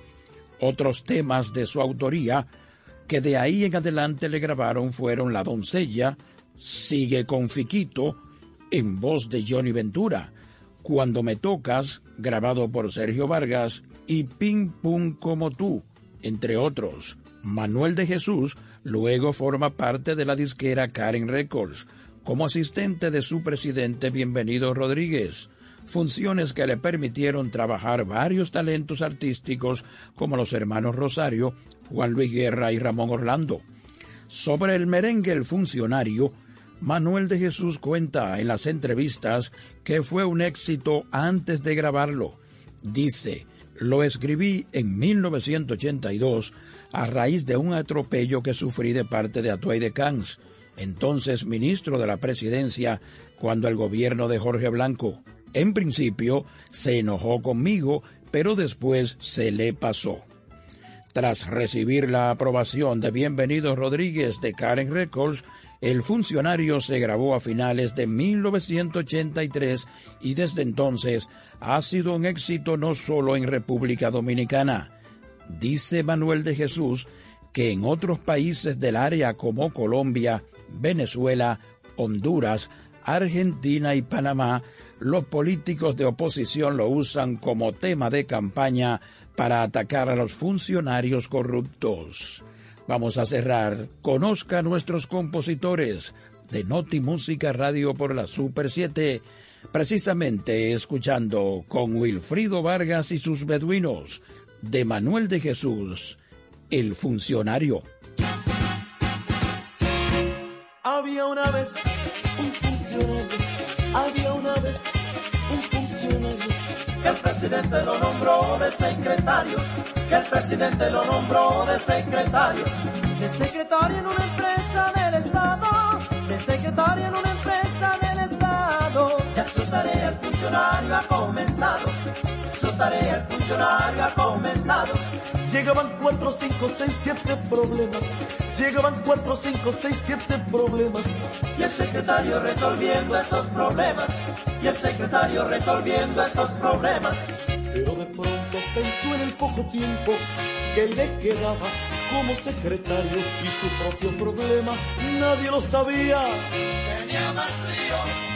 Otros temas de su autoría que de ahí en adelante le grabaron fueron La doncella, Sigue con Fiquito, en voz de Johnny Ventura, Cuando me tocas, grabado por Sergio Vargas, y Ping Pum como tú, entre otros. Manuel de Jesús luego forma parte de la disquera Karen Records, como asistente de su presidente Bienvenido Rodríguez funciones que le permitieron trabajar varios talentos artísticos como los hermanos Rosario, Juan Luis Guerra y Ramón Orlando. Sobre el merengue El Funcionario, Manuel de Jesús cuenta en las entrevistas que fue un éxito antes de grabarlo. Dice, lo escribí en 1982 a raíz de un atropello que sufrí de parte de Atuay de Cans, entonces ministro de la presidencia cuando el gobierno de Jorge Blanco. En principio se enojó conmigo, pero después se le pasó. Tras recibir la aprobación de Bienvenido Rodríguez de Karen Records, el funcionario se grabó a finales de 1983 y desde entonces ha sido un éxito no solo en República Dominicana. Dice Manuel de Jesús que en otros países del área como Colombia, Venezuela, Honduras, Argentina y Panamá los políticos de oposición lo usan como tema de campaña para atacar a los funcionarios corruptos. Vamos a cerrar. Conozca a nuestros compositores de Noti Música Radio por la Super 7, precisamente escuchando con Wilfrido Vargas y sus beduinos de Manuel de Jesús, el funcionario. Había una vez un funcionario que el presidente lo nombró de secretario, que el presidente lo nombró de secretario, de secretario en una empresa del Estado, de secretario en una empresa del Ya su tarea el funcionario ha comenzado, su tarea el funcionario ha comenzado. Llegaban cuatro, cinco, seis, siete problemas Llegaban cuatro, cinco, seis, siete problemas. Y el secretario resolviendo esos problemas. Y el secretario resolviendo esos problemas. pero de pronto pensó en el poco tiempo que le quedaba como secretario y su propio problema nadie lo sabía. Tenía más líos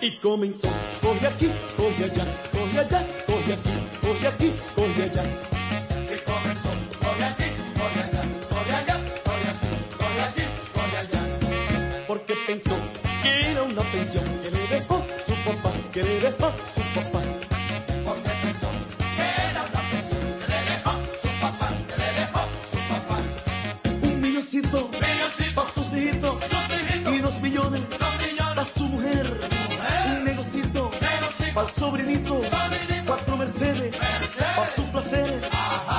Y comenzó, coge aquí, coge allá, coge allá, coge aquí, coge aquí, coge allá. Y comenzó, coge aquí, coge allá, coge allá, coge aquí, coge aquí, coge allá. Porque pensó que era una pensión que le dejó su papá, que le dejó su papá. Porque pensó que era una pensión que le dejó su papá, que le dejó su papá. Un Milloncito. Dos millones, Dos millones. su mujer, un negocito, Negocito. pa' sobrinito, Sobrinito. cuatro Mercedes, Mercedes. pa' sus placeres,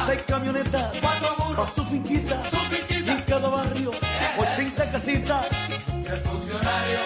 seis camionetas, Cuatro burros. pa' su finquita, Su finquita. y en cada barrio, ochenta casitas. Y el funcionario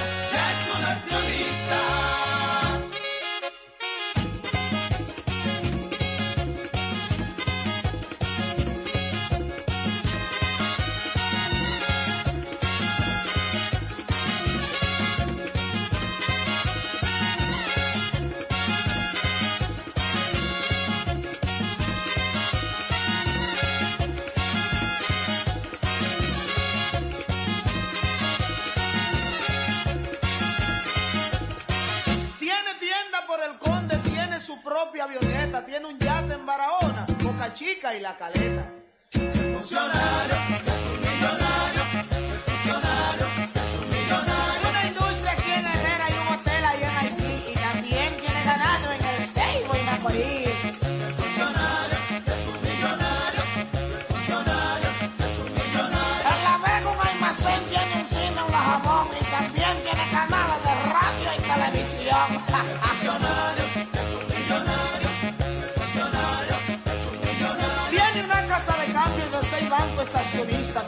La Caleta.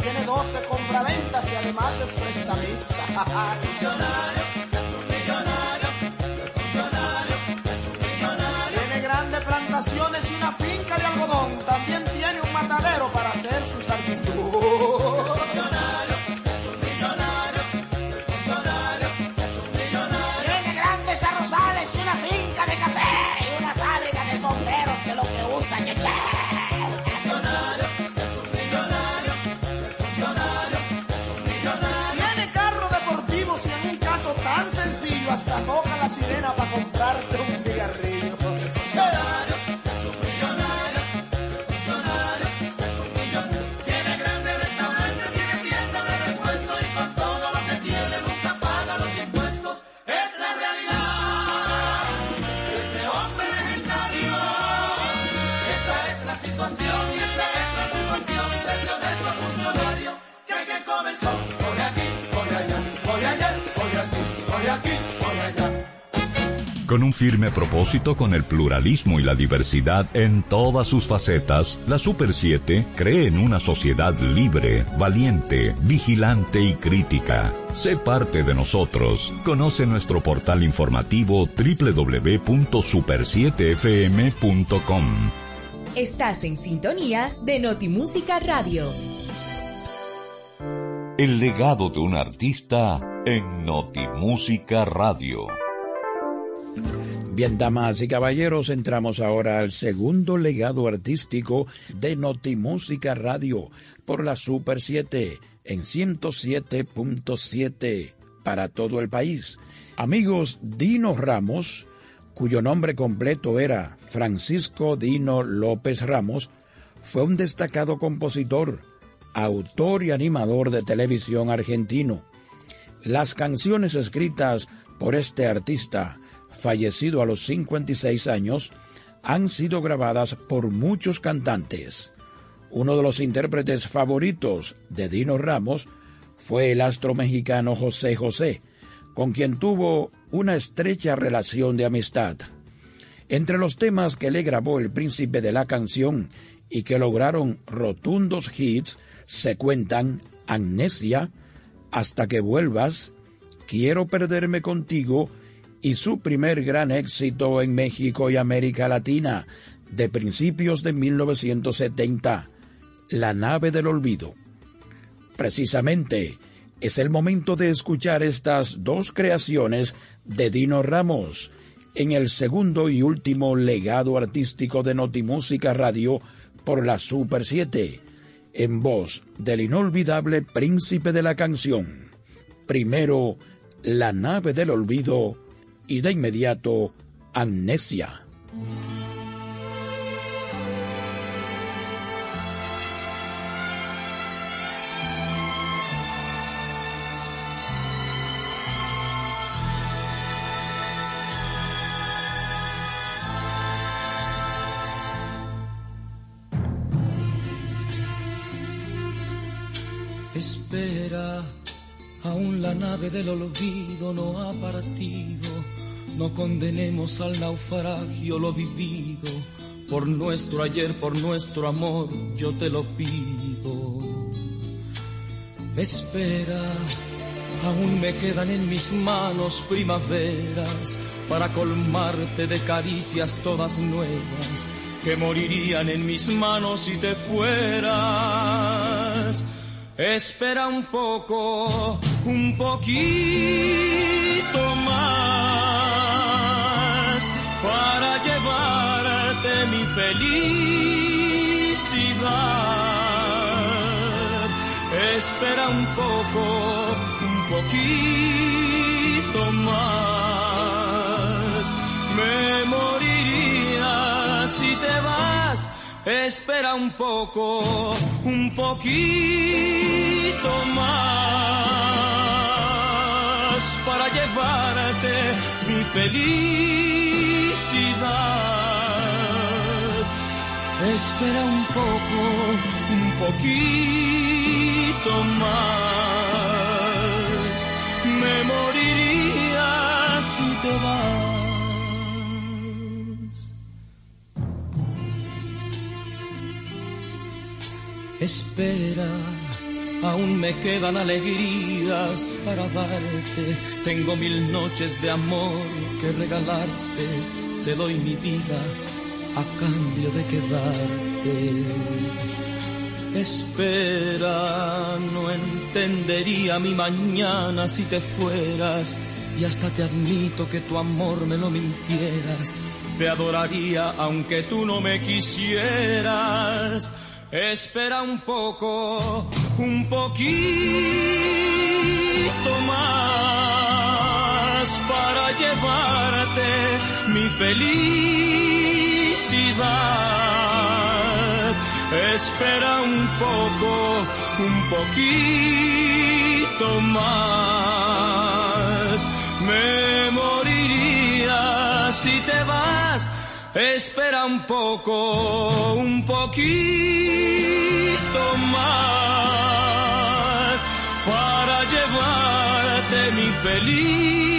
Tiene 12 compraventas y además es prestamista. Funcionario, es un millonario. El funcionario, es un millonario. Tiene grandes plantaciones y una finca de algodón. También tiene un matadero para hacer sus artichujos. Hasta toca la sirena para comprarse un cigarrillo. Con un firme propósito con el pluralismo y la diversidad en todas sus facetas, la Super 7 cree en una sociedad libre, valiente, vigilante y crítica. Sé parte de nosotros. Conoce nuestro portal informativo www.super7fm.com. Estás en sintonía de Notimúsica Radio. El legado de un artista en Notimúsica Radio. Bien, damas y caballeros, entramos ahora al segundo legado artístico de Notimúsica Radio por la Super 7 en 107.7 para todo el país. Amigos, Dino Ramos, cuyo nombre completo era Francisco Dino López Ramos, fue un destacado compositor, autor y animador de televisión argentino. Las canciones escritas por este artista, fallecido a los 56 años, han sido grabadas por muchos cantantes. Uno de los intérpretes favoritos de Dino Ramos fue el astro mexicano José José, con quien tuvo una estrecha relación de amistad. Entre los temas que le grabó el príncipe de la canción y que lograron rotundos hits se cuentan Amnesia, Hasta que vuelvas, Quiero perderme contigo y su primer gran éxito en México y América Latina de principios de 1970, La nave del olvido. Precisamente, es el momento de escuchar estas dos creaciones de Dino Ramos, en el segundo y último legado artístico de Notimúsica Radio por la Super 7, en voz del inolvidable príncipe de la canción. Primero, La nave del olvido y de inmediato, Amnesia. Espera, aún la nave del olvido no ha partido. No condenemos al naufragio lo vivido. Por nuestro ayer, por nuestro amor, yo te lo pido. Espera, aún me quedan en mis manos primaveras para colmarte de caricias todas nuevas que morirían en mis manos si te fueras. Espera un poco, un poquito más para llevarte mi felicidad. Espera un poco, un poquito más. Me moriría si te vas. Espera un poco, un poquito más para llevarte mi felicidad. Espera un poco, un poquito más. Me moriría si te vas. Espera, aún me quedan alegrías para darte. Tengo mil noches de amor que regalarte. Te doy mi vida a cambio de quedarte. Espera, no entendería mi mañana si te fueras. Y hasta te admito que tu amor me lo mintieras. Te adoraría aunque tú no me quisieras. Espera un poco, un poquito más para llevarte mi felicidad. Espera un poco, un poquito más. Me moriría si te vas. Espera un poco, un poquito más para llevarte mi felicidad.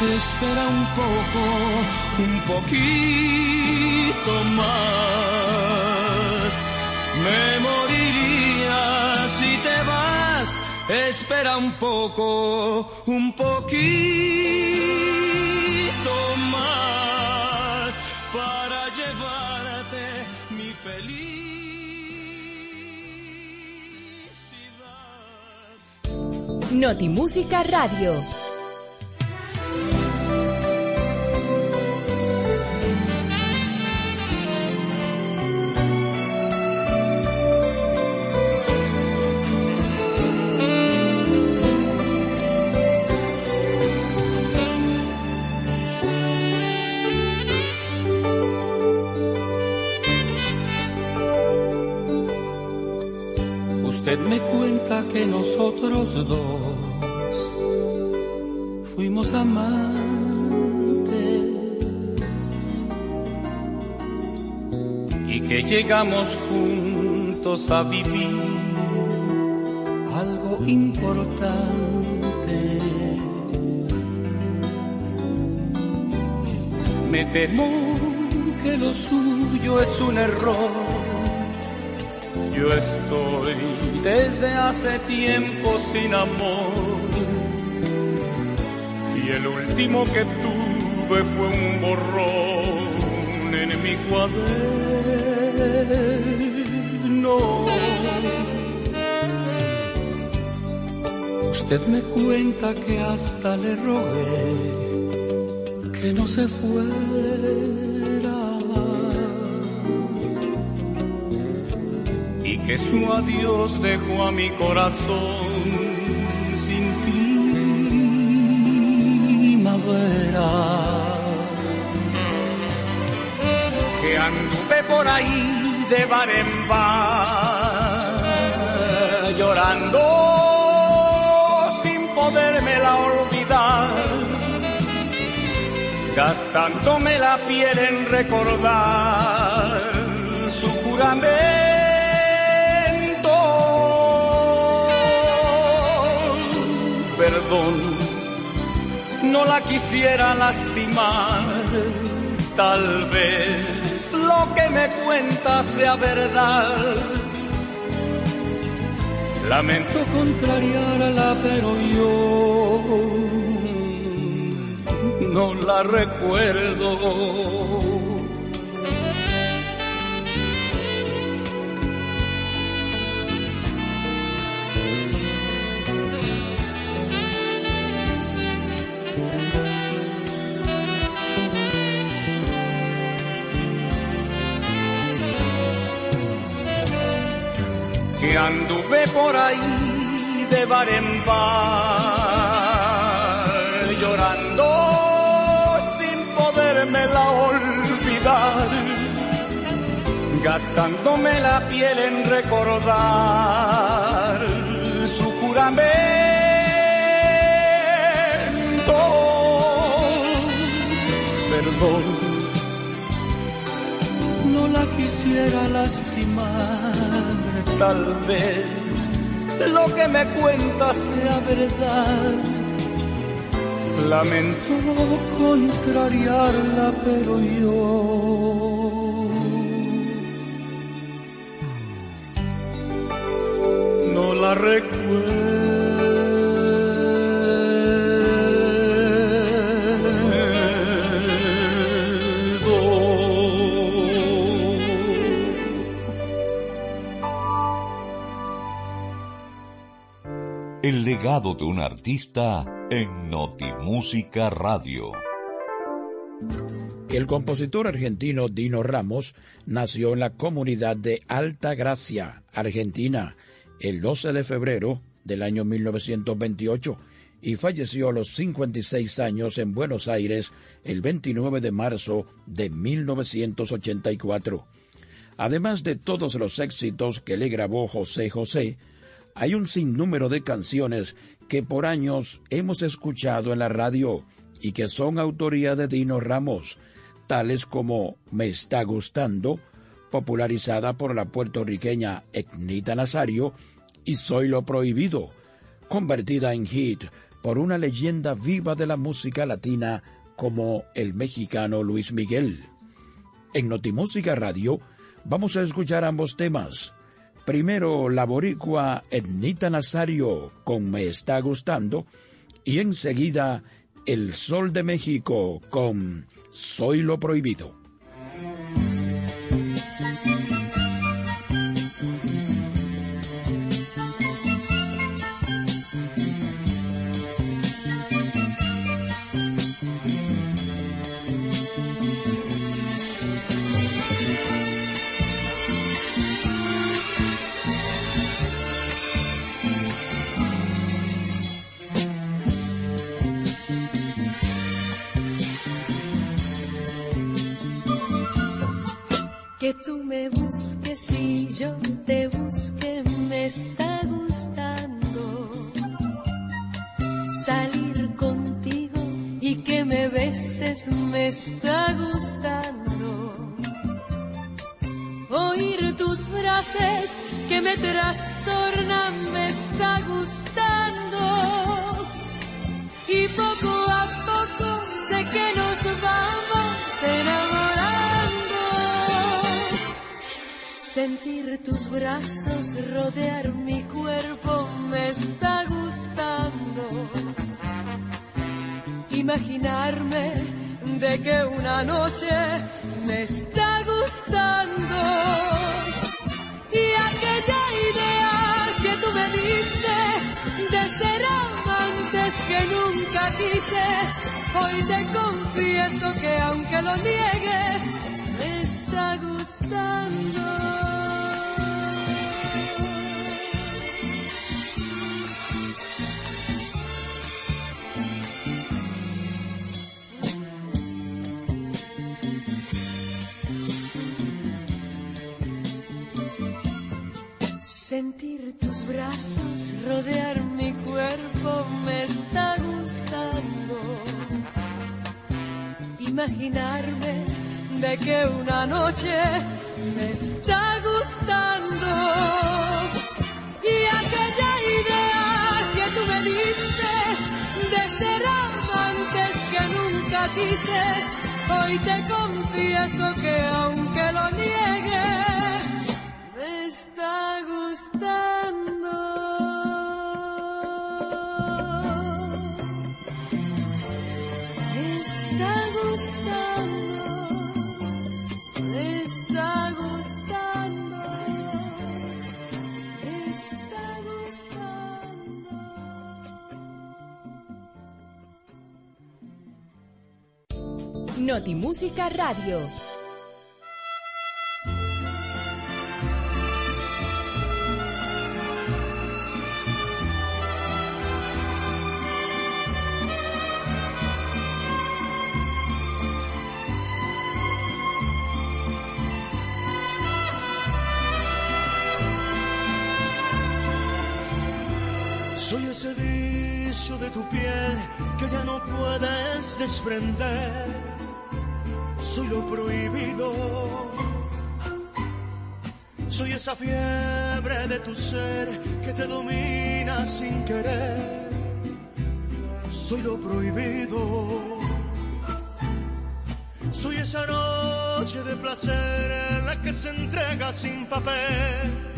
Espera un poco, un poquito más. Me moriría si te vas. Espera un poco, un poquito más para llevarte mi felicidad. Notimúsica Radio. Nosotros dos fuimos amantes y que llegamos juntos a vivir algo importante. Me temo que lo suyo es un error. Yo estoy desde hace tiempo sin amor. Y el último que tuve fue un borrón en mi cuaderno. Usted me cuenta que hasta le rogué que no se fuera que su adiós dejó a mi corazón sin primavera. Que anduve por ahí de bar en bar llorando sin podérmela olvidar, gastándome la piel en recordar su juramento. No la quisiera lastimar, tal vez lo que me cuenta sea verdad. Lamento contrariarla, pero yo no la recuerdo. Anduve por ahí de bar en bar, llorando sin podérmela olvidar, gastándome la piel en recordar su juramento. Perdón, no la quisiera lastimar tal vez lo que me cuenta sea verdad. Lamento contrariarla, pero yo un artista en Notimúsica Radio. El compositor argentino Dino Ramos nació en la comunidad de Alta Gracia, Argentina, el 12 de febrero del año 1928 y falleció a los 56 años en Buenos Aires el 29 de marzo de 1984. Además de todos los éxitos que le grabó José José, hay un sinnúmero de canciones que por años hemos escuchado en la radio y que son autoría de Dino Ramos, tales como Me está gustando, popularizada por la puertorriqueña Etnita Nazario, y Soy lo prohibido, convertida en hit por una leyenda viva de la música latina como el mexicano Luis Miguel. En Notimúsica Radio vamos a escuchar ambos temas. Primero la boricua Etnita Nazario con Me está gustando y enseguida El Sol de México con Soy lo prohibido. Me busques y yo te busque me está gustando. Salir contigo y que me beses me está gustando. Oír tus frases que me trastornan me está gustando. Y poco a poco sé que nos vamos enamorando. Sentir tus brazos rodear mi cuerpo me está gustando. Imaginarme de que una noche me está gustando. Y aquella idea que tú me diste de ser amor quise. Hoy te confieso que aunque lo niegue, me está gustando. Sentir tus brazos rodear mi cuerpo me está gustando. Imaginarme de que una noche me está gustando. Y aquella idea que tú me diste de ser amantes que nunca quise, hoy te confieso que aunque lo niegue, está gustando. Está gustando. Está gustando. Está gustando. Notimúsica Radio. Soy ese vicio de tu piel que ya no puedes desprender. Soy lo prohibido. Soy esa fiebre de tu ser que te domina sin querer. Soy lo prohibido. Soy esa noche de placer en la que se entrega sin papel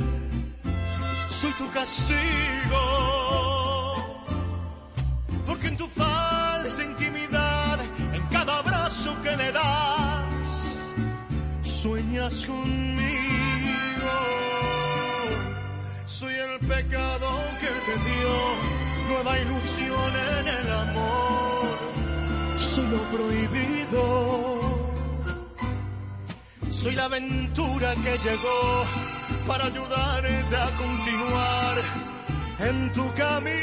soy tu castigo. Porque en tu falsa intimidad, en cada abrazo que le das, sueñas conmigo. Soy el pecado que te dio nueva ilusión en el amor. Soy lo prohibido. Soy la aventura que llegó para ayudarte a continuar en tu camino.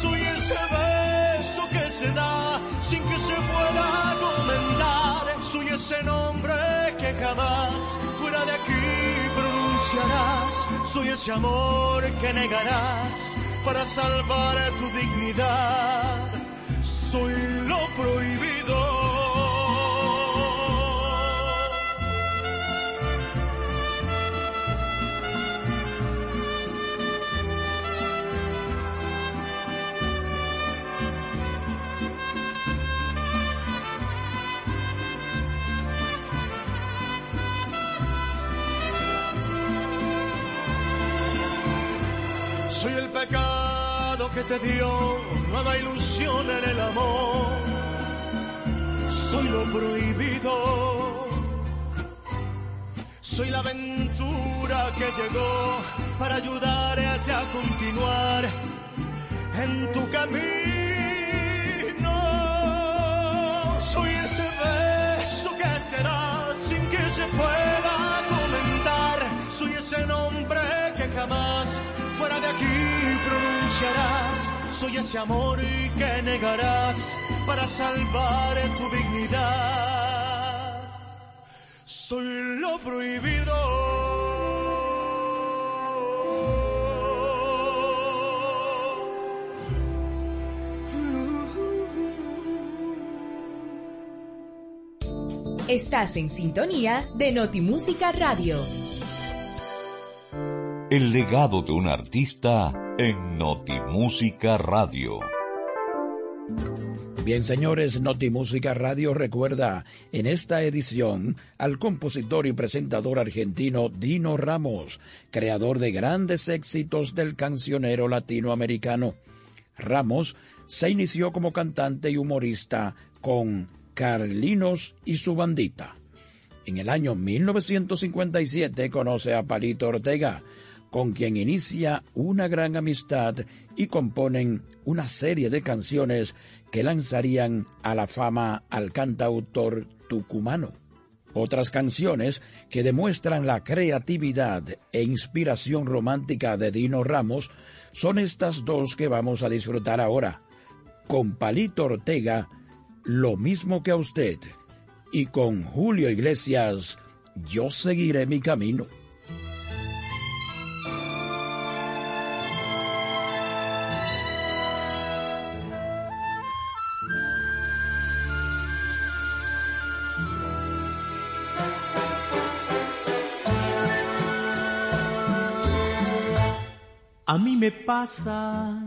Soy ese beso que se da sin que se pueda comentar. Soy ese nombre que jamás fuera de aquí pronunciarás. Soy ese amor que negarás para salvar tu dignidad. Soy lo prohibido. Que te dio nueva ilusión en el amor. Soy lo prohibido. Soy la aventura que llegó para ayudarte a continuar en tu camino. Soy ese beso que será sin que se pueda comentar. Soy ese nombre que jamás fuera de aquí pronunciarás. Soy ese amor que negarás para salvar tu dignidad. Soy lo prohibido. Estás en sintonía de Notimúsica Radio. El legado de un artista en Notimúsica Radio. Bien, señores, Notimúsica Radio recuerda en esta edición al compositor y presentador argentino Dino Ramos, creador de grandes éxitos del cancionero latinoamericano. Ramos se inició como cantante y humorista con Carlinos y su bandita. En el año 1957 conoce a Palito Ortega, con quien inicia una gran amistad y componen una serie de canciones que lanzarían a la fama al cantautor tucumano. Otras canciones que demuestran la creatividad e inspiración romántica de Dino Ramos son estas dos que vamos a disfrutar ahora. Con Palito Ortega, Lo mismo que a usted. Y con Julio Iglesias, Yo seguiré mi camino. A mí me pasa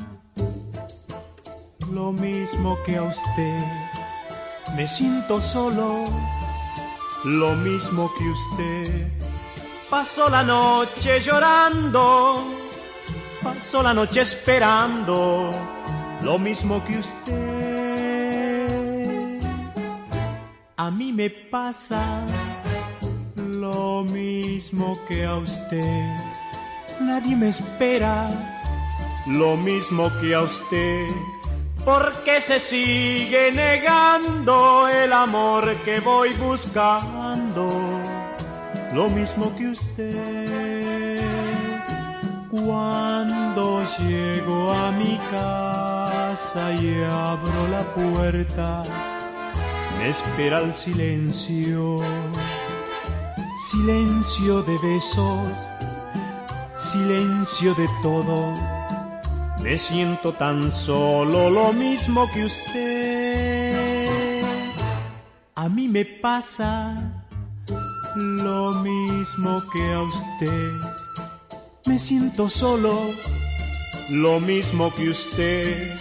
lo mismo que a usted. Me siento solo, lo mismo que usted. Paso la noche llorando, paso la noche esperando, lo mismo que usted. A mí me pasa lo mismo que a usted nadie me espera, lo mismo que a usted, porque se sigue negando el amor que voy buscando, lo mismo que usted. Cuando llego a mi casa y abro la puerta, me espera el silencio, silencio de besos silencio de todo. Me siento tan solo lo mismo que usted. A mí me pasa lo mismo que a usted. Me siento solo lo mismo que usted.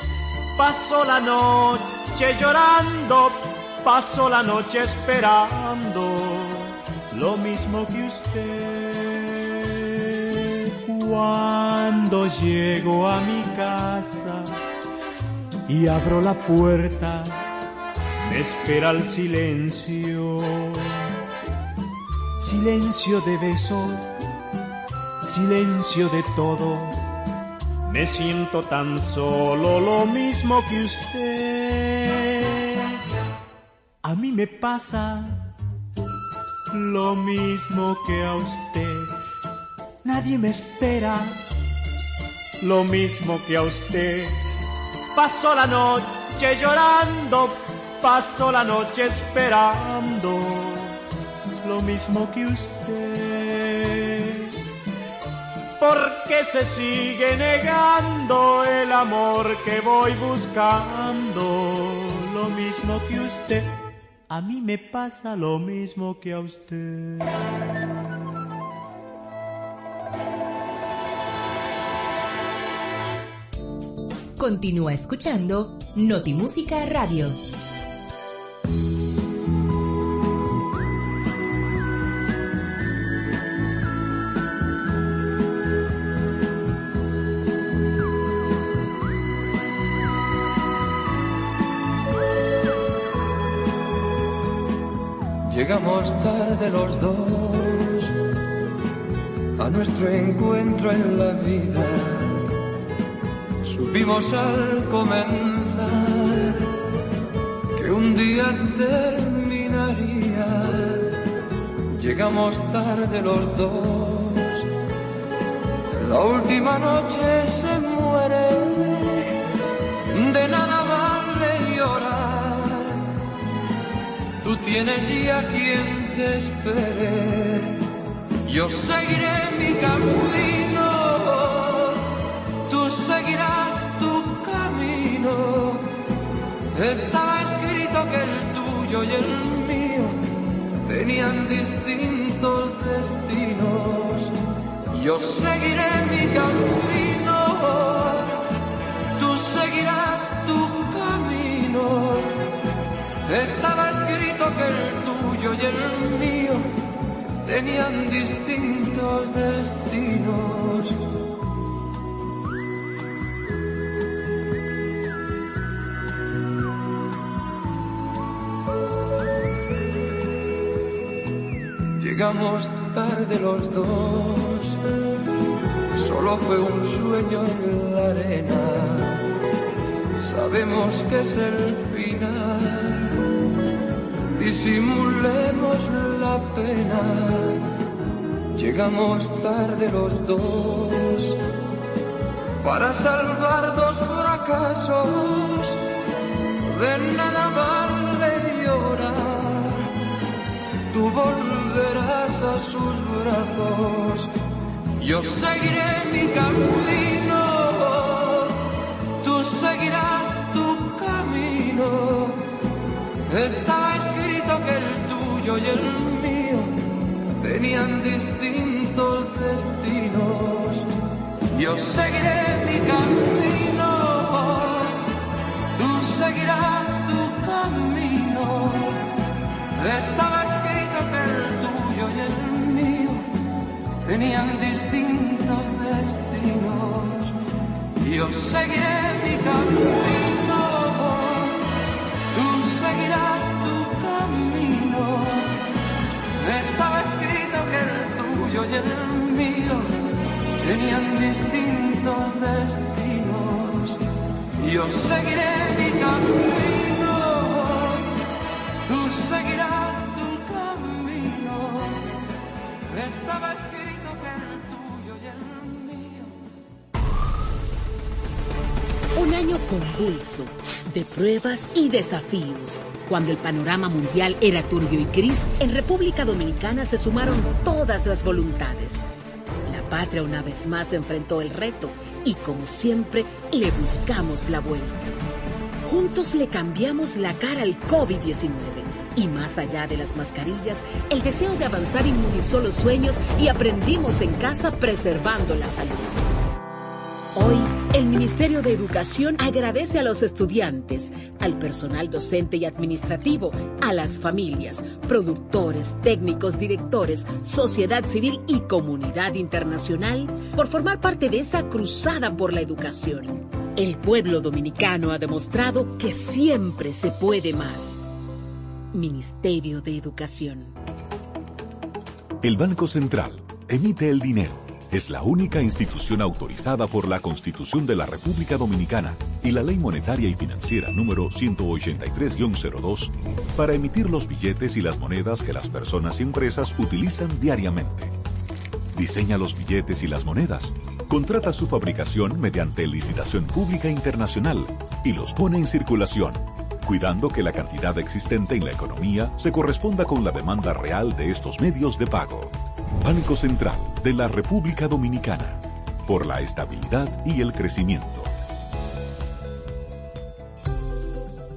Paso la noche llorando, paso la noche esperando lo mismo que usted. Cuando llego a mi casa y abro la puerta, me espera el silencio. Silencio de besos, silencio de todo. Me siento tan solo lo mismo que usted. A mí me pasa lo mismo que a usted nadie me espera, lo mismo que a usted. Paso la noche llorando, paso la noche esperando, lo mismo que usted. Porque se sigue negando el amor que voy buscando, lo mismo que usted. A mí me pasa lo mismo que a usted. Continúa escuchando Notimúsica Radio. Llegamos tarde los dos nuestro encuentro en la vida Supimos al comenzar que un día terminaría. Llegamos tarde los dos. La última noche se muere. De nada vale llorar. Tú tienes ya quien te espere. Yo seguiré mi camino. Tú seguirás tu camino. Estaba escrito que el tuyo y el mío tenían distintos destinos. Yo seguiré mi camino, tú seguirás tu camino. Estaba escrito que el tuyo y el mío tenían distintos destinos. Llegamos tarde los dos, solo fue un sueño en la arena. Sabemos que es el final, disimulemos pena. Llegamos tarde los dos para salvar dos fracasos. De nada vale llorar, tú volverás a sus brazos. Yo seguiré mi camino, tú seguirás tu camino. Estaba escrito que el tuyo y el mío tenían distintos destinos. Yo seguiré mi camino, tú seguirás tu camino. Estaba escrito que el tuyo y el mío tenían distintos destinos. Yo seguiré mi camino, tuyo y el mío tenían distintos destinos. Yo seguiré mi camino, tú seguirás tu camino. Estaba escrito que el tuyo y el mío. Un año convulso de pruebas y desafíos. Cuando el panorama mundial era turbio y gris, en República Dominicana se sumaron todas las voluntades. La patria una vez más enfrentó el reto y como siempre le buscamos la vuelta. Juntos le cambiamos la cara al COVID-19 y más allá de las mascarillas, el deseo de avanzar inmunizó los sueños y aprendimos en casa preservando la salud. Hoy, el Ministerio de Educación agradece a los estudiantes, al personal docente y administrativo, a las familias, productores, técnicos, directores, sociedad civil y comunidad internacional por formar parte de esa cruzada por la educación. El pueblo dominicano ha demostrado que siempre se puede más. Ministerio de Educación. El Banco Central emite el dinero. Es la única institución autorizada por la Constitución de la República Dominicana y la Ley Monetaria y Financiera número 183-02 para emitir los billetes y las monedas que las personas y empresas utilizan diariamente. Diseña los billetes y las monedas, contrata su fabricación mediante licitación pública internacional y los pone en circulación cuidando que la cantidad existente en la economía se corresponda con la demanda real de estos medios de pago. Banco Central de la República Dominicana, por la estabilidad y el crecimiento.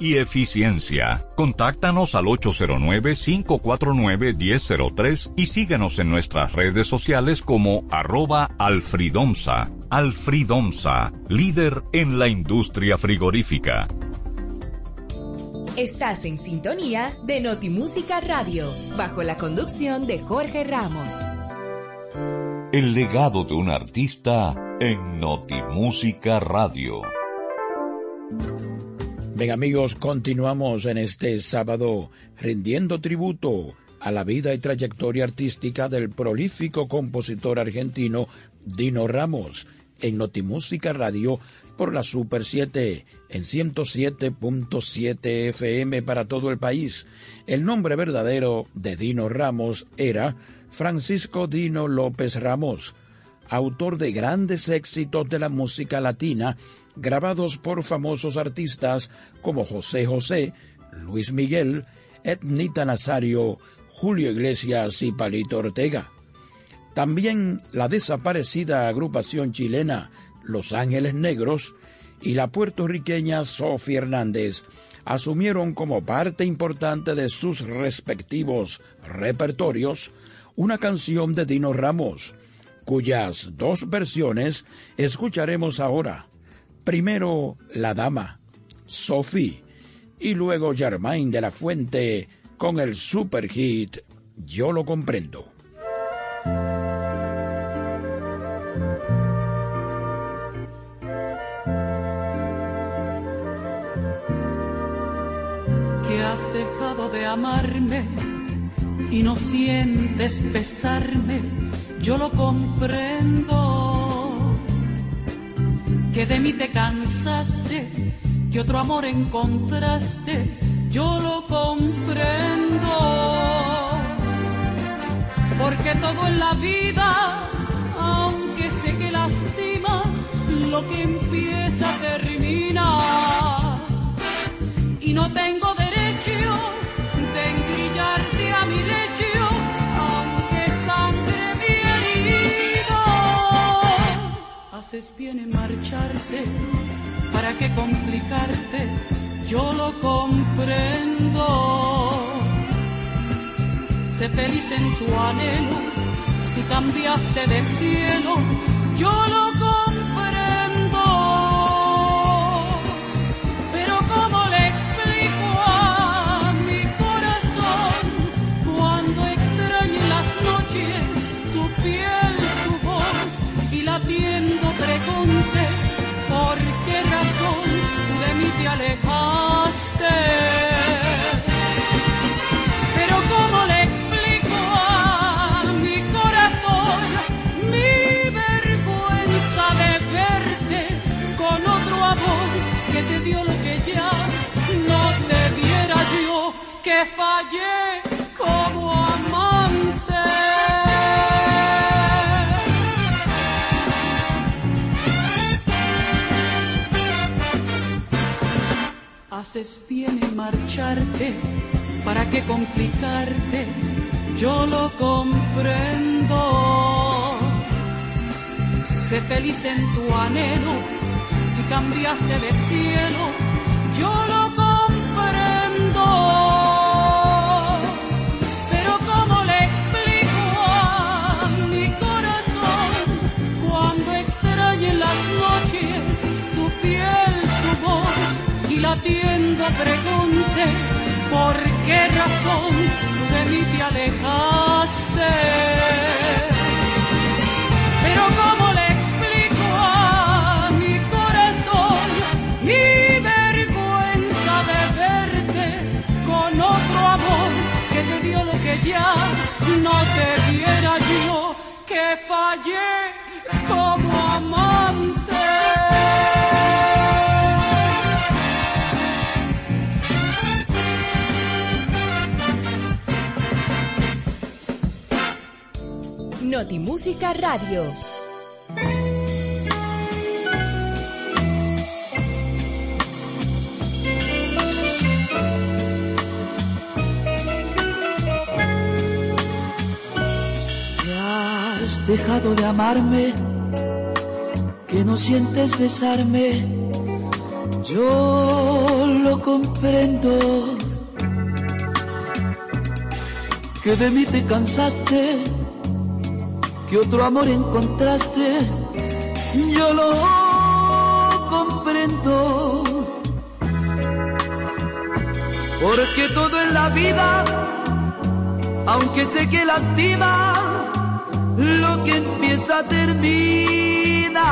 y eficiencia. Contáctanos al 809-549-1003 y síguenos en nuestras redes sociales como arroba alfridomsa. Alfridomsa, líder en la industria frigorífica. Estás en sintonía de Notimúsica Radio, bajo la conducción de Jorge Ramos. El legado de un artista en Notimúsica Radio. Bien amigos, continuamos en este sábado rindiendo tributo a la vida y trayectoria artística del prolífico compositor argentino Dino Ramos en Notimúsica Radio por la Super 7 en 107.7 FM para todo el país. El nombre verdadero de Dino Ramos era Francisco Dino López Ramos, autor de grandes éxitos de la música latina grabados por famosos artistas como José José, Luis Miguel, Etnita Nazario, Julio Iglesias y Palito Ortega. También la desaparecida agrupación chilena Los Ángeles Negros y la puertorriqueña Sofía Hernández asumieron como parte importante de sus respectivos repertorios una canción de Dino Ramos, cuyas dos versiones escucharemos ahora. Primero La Dama, Sophie, y luego Germain de la Fuente con el super hit Yo lo comprendo. que has dejado de amarme y no sientes pesarme, yo lo comprendo. Que de mí te cansaste, que otro amor encontraste, yo lo comprendo. Porque todo en la vida, aunque sé que lastima, lo que empieza termina. Y no tengo derecho Haces bien en marcharte, ¿para qué complicarte? Yo lo comprendo. Sé feliz en tu anhelo, si cambiaste de cielo, yo lo comprendo. Fallé como amante? Haces bien en marcharte, ¿para qué complicarte? Yo lo comprendo. Sé feliz en tu anhelo, si cambiaste de cielo, yo lo qué razón de mí te alejaste? Notimúsica Radio. has dejado de amarme, que no sientes besarme, yo lo comprendo. Que de mí te cansaste, que otro amor encontraste, yo lo comprendo. Porque todo en la vida aunque sé que lastima, lo que empieza termina.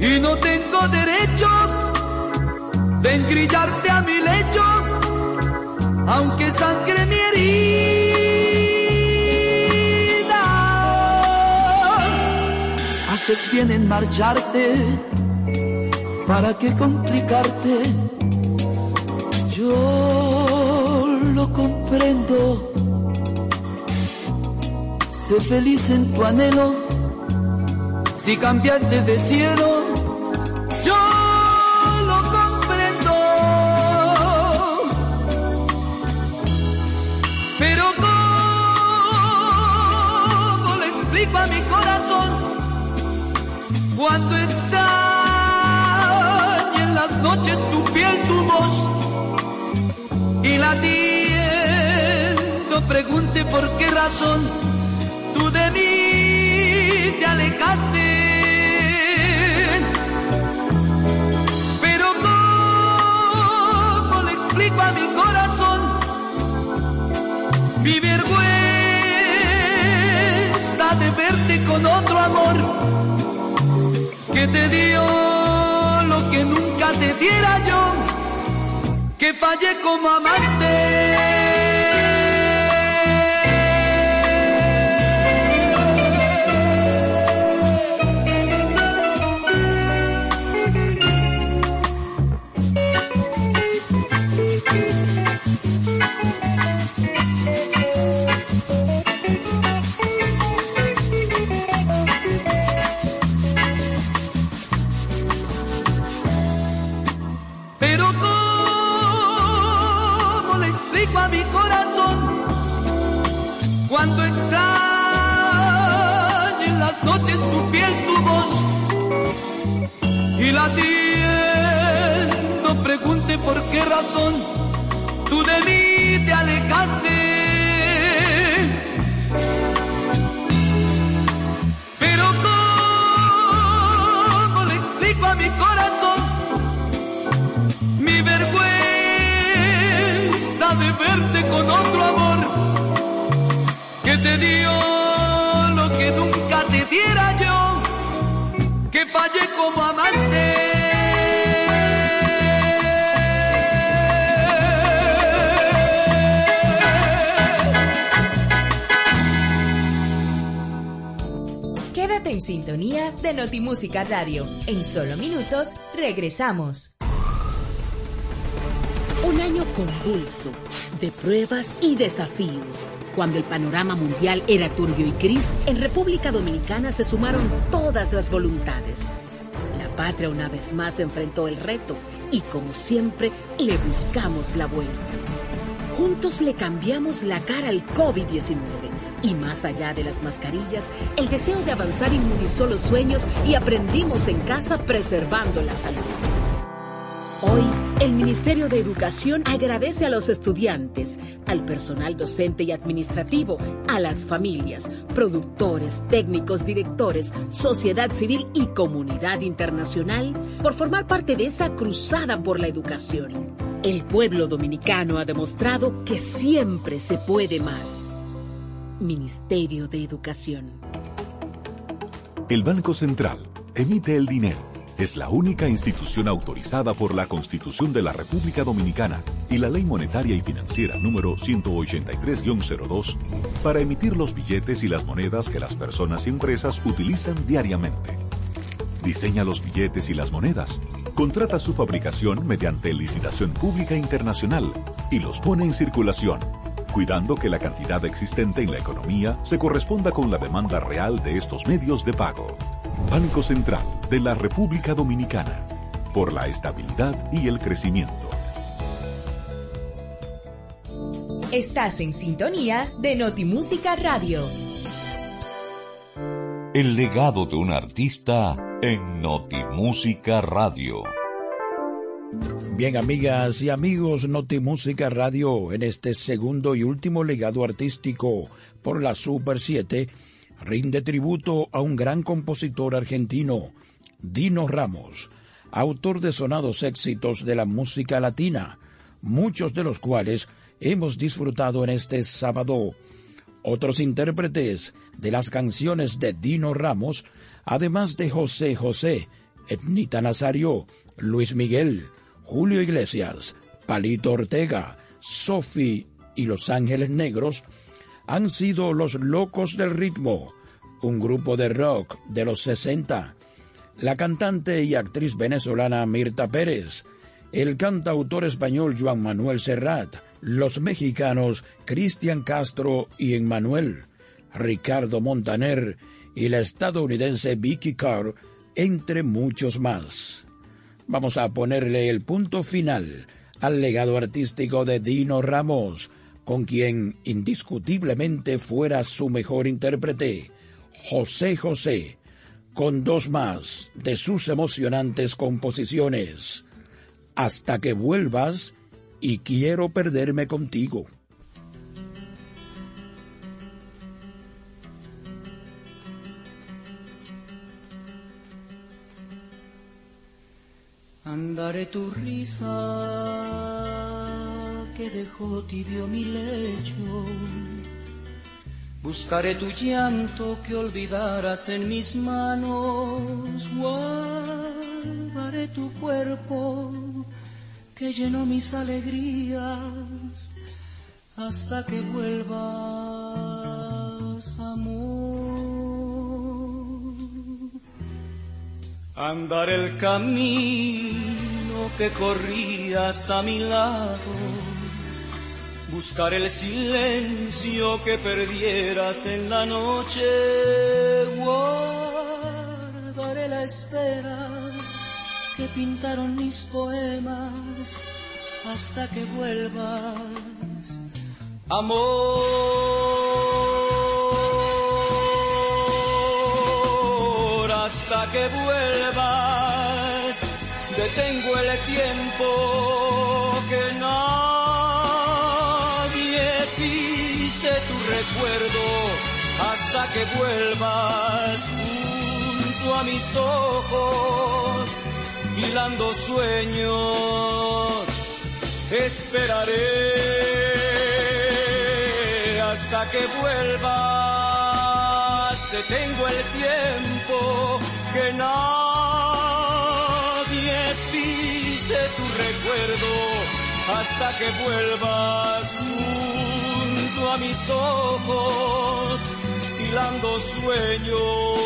Y no tengo derecho de engrillarte a mi lecho, aunque sangre mi Haces bien en marcharte, ¿para qué complicarte? Yo lo comprendo. Sé feliz en tu anhelo. Si cambiaste de cielo, cuando está en las noches tu piel, tu voz? y latiendo pregunte por qué razón tú de mí te alejaste. Pero ¿cómo le explico a mi corazón mi vergüenza de verte con otro amor te dio lo que nunca te diera yo, que fallé como amante? Por qué razón tú de mí te alejaste? Pero ¿cómo le explico a mi corazón mi vergüenza de verte con otro amor que te dio lo que nunca te diera yo, que fallé como amante. En sintonía de Notimúsica Radio. En solo minutos regresamos. Un año convulso de pruebas y desafíos. Cuando el panorama mundial era turbio y gris, en República Dominicana se sumaron todas las voluntades. La patria una vez más enfrentó el reto y como siempre le buscamos la vuelta. Juntos le cambiamos la cara al COVID-19 y más allá de las mascarillas, el deseo de avanzar inmunizó los sueños y aprendimos en casa preservando la salud. Hoy, el Ministerio de Educación agradece a los estudiantes, al personal docente y administrativo, a las familias, productores, técnicos, directores, sociedad civil y comunidad internacional por formar parte de esa cruzada por la educación. El pueblo dominicano ha demostrado que siempre se puede más. Ministerio de Educación. El Banco Central emite el dinero. Es la única institución autorizada por la Constitución de la República Dominicana y la Ley Monetaria y Financiera número 183-02 para emitir los billetes y las monedas que las personas y empresas utilizan diariamente. Diseña los billetes y las monedas, contrata su fabricación mediante licitación pública internacional y los pone en circulación, cuidando que la cantidad existente en la economía se corresponda con la demanda real de estos medios de pago. Banco Central de la República Dominicana, por la estabilidad y el crecimiento. Estás en sintonía de Notimúsica Radio. El legado de un artista en Notimúsica Radio. Bien, amigas y amigos, Notimúsica Radio, en este segundo y último legado artístico por la Super 7, rinde tributo a un gran compositor argentino, Dino Ramos, autor de sonados éxitos de la música latina, muchos de los cuales hemos disfrutado en este sábado. Otros intérpretes de las canciones de Dino Ramos, además de José José, Etnita Nazario, Luis Miguel, Julio Iglesias, Palito Ortega, Sofi y Los Ángeles Negros, han sido Los Locos del Ritmo, un grupo de rock de los 60, la cantante y actriz venezolana Mirta Pérez, el cantautor español Juan Manuel Serrat, los mexicanos Cristian Castro y Emmanuel, Ricardo Montaner y la estadounidense Vicky Carr, entre muchos más. Vamos a ponerle el punto final al legado artístico de Dino Ramos, con quien indiscutiblemente fuera su mejor intérprete, José José, con dos más de sus emocionantes composiciones. Hasta que vuelvas y quiero perderme contigo. Mandaré tu risa que dejó tibio mi lecho. Buscaré tu llanto que olvidarás en mis manos. Guardaré tu cuerpo que llenó mis alegrías hasta que vuelvas, amor. Andar el camino que corrías a mi lado, buscar el silencio que perdieras en la noche, guardaré la espera que pintaron mis poemas hasta que vuelvas, amor, hasta que vuelvas. Detengo el tiempo que nadie pise tu recuerdo hasta que vuelvas junto a mis ojos hilando sueños, esperaré hasta que vuelvas. Detengo el tiempo que nadie pise tu recuerdo hasta que vuelvas junto a mis ojos, hilando sueños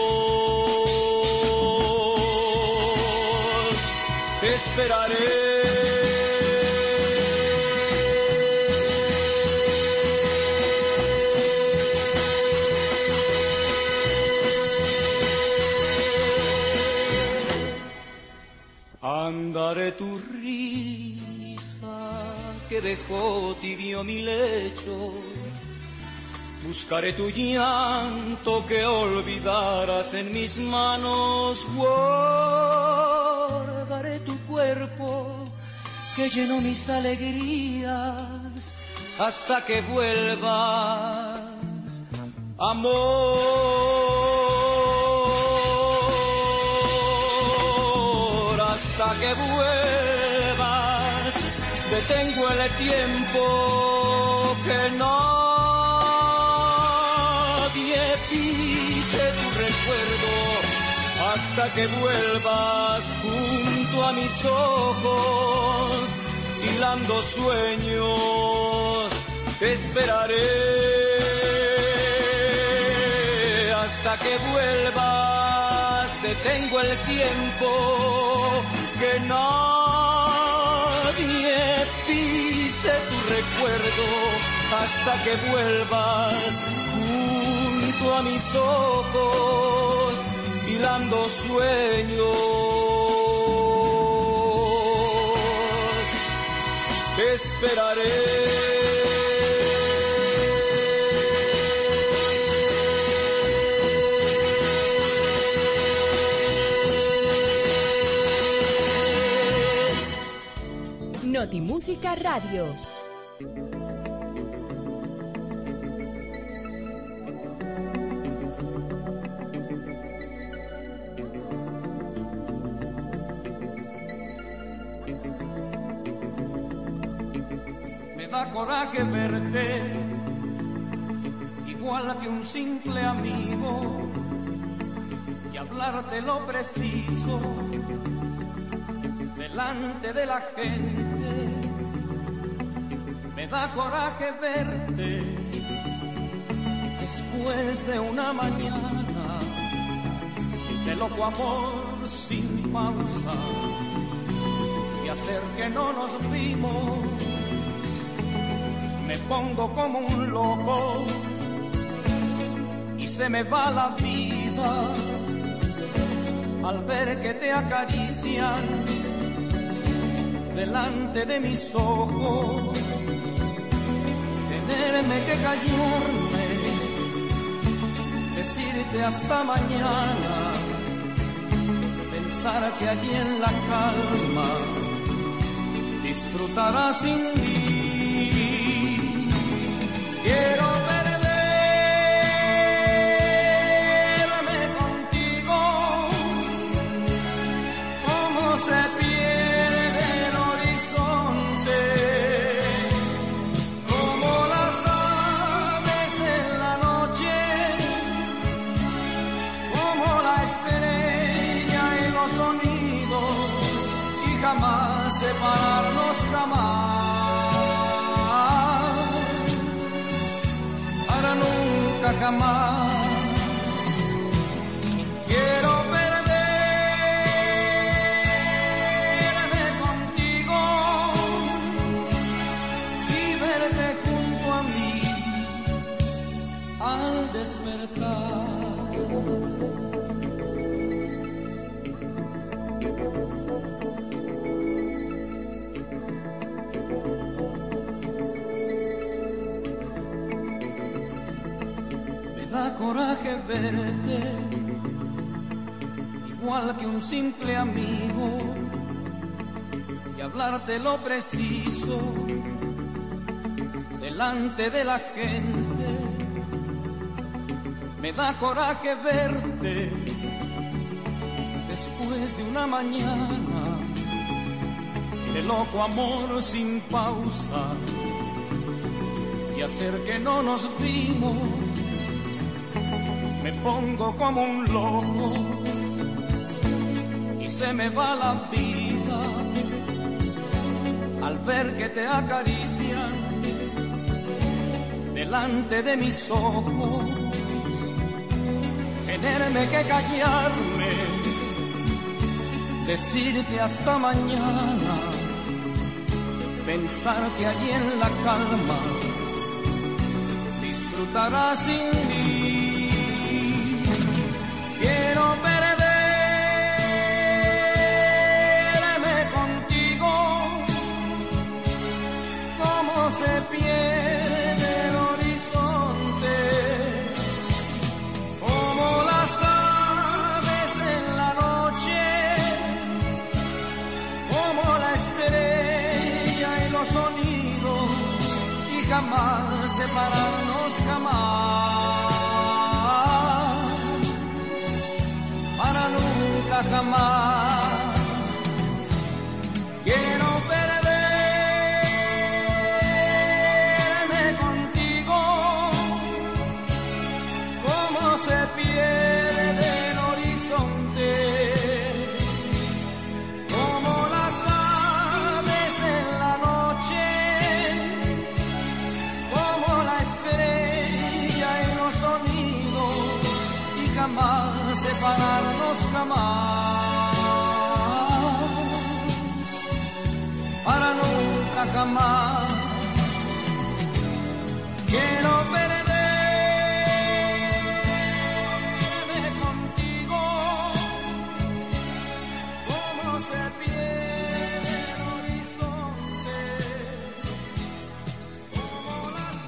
esperaré. Andaré tu risa que dejó tibio mi lecho. Buscaré tu llanto que olvidarás en mis manos. Guardaré tu cuerpo que llenó mis alegrías hasta que vuelvas, amor, hasta que vuelvas. Detengo el tiempo que nadie pise tu recuerdo hasta que vuelvas junto a mis ojos, hilando sueños, te esperaré hasta que vuelvas, detengo el tiempo que nadie pise tu recuerdo hasta que vuelvas junto a mis ojos hilando sueños. Esperaré. Notimúsica Radio. Me da coraje verte igual que un simple amigo y hablarte lo preciso delante de la gente. Da coraje verte después de una mañana de loco amor sin pausa y hacer que no nos vimos. Me pongo como un loco y se me va la vida al ver que te acarician delante de mis ojos, que callarme, decirte hasta mañana, pensar que allí en la calma disfrutarás sin mí. Jamás coraje verte, igual que un simple amigo, y hablarte lo preciso delante de la gente. Me da coraje verte después de una mañana de loco amor sin pausa y hacer que no nos vimos. Pongo como un loco y se me va la vida al ver que te acarician delante de mis ojos. Tenerme que callarme, decirte hasta mañana, pensar que allí en la calma disfrutarás sin mí. Como Quiero perderme contigo, como se pierde el horizonte, como las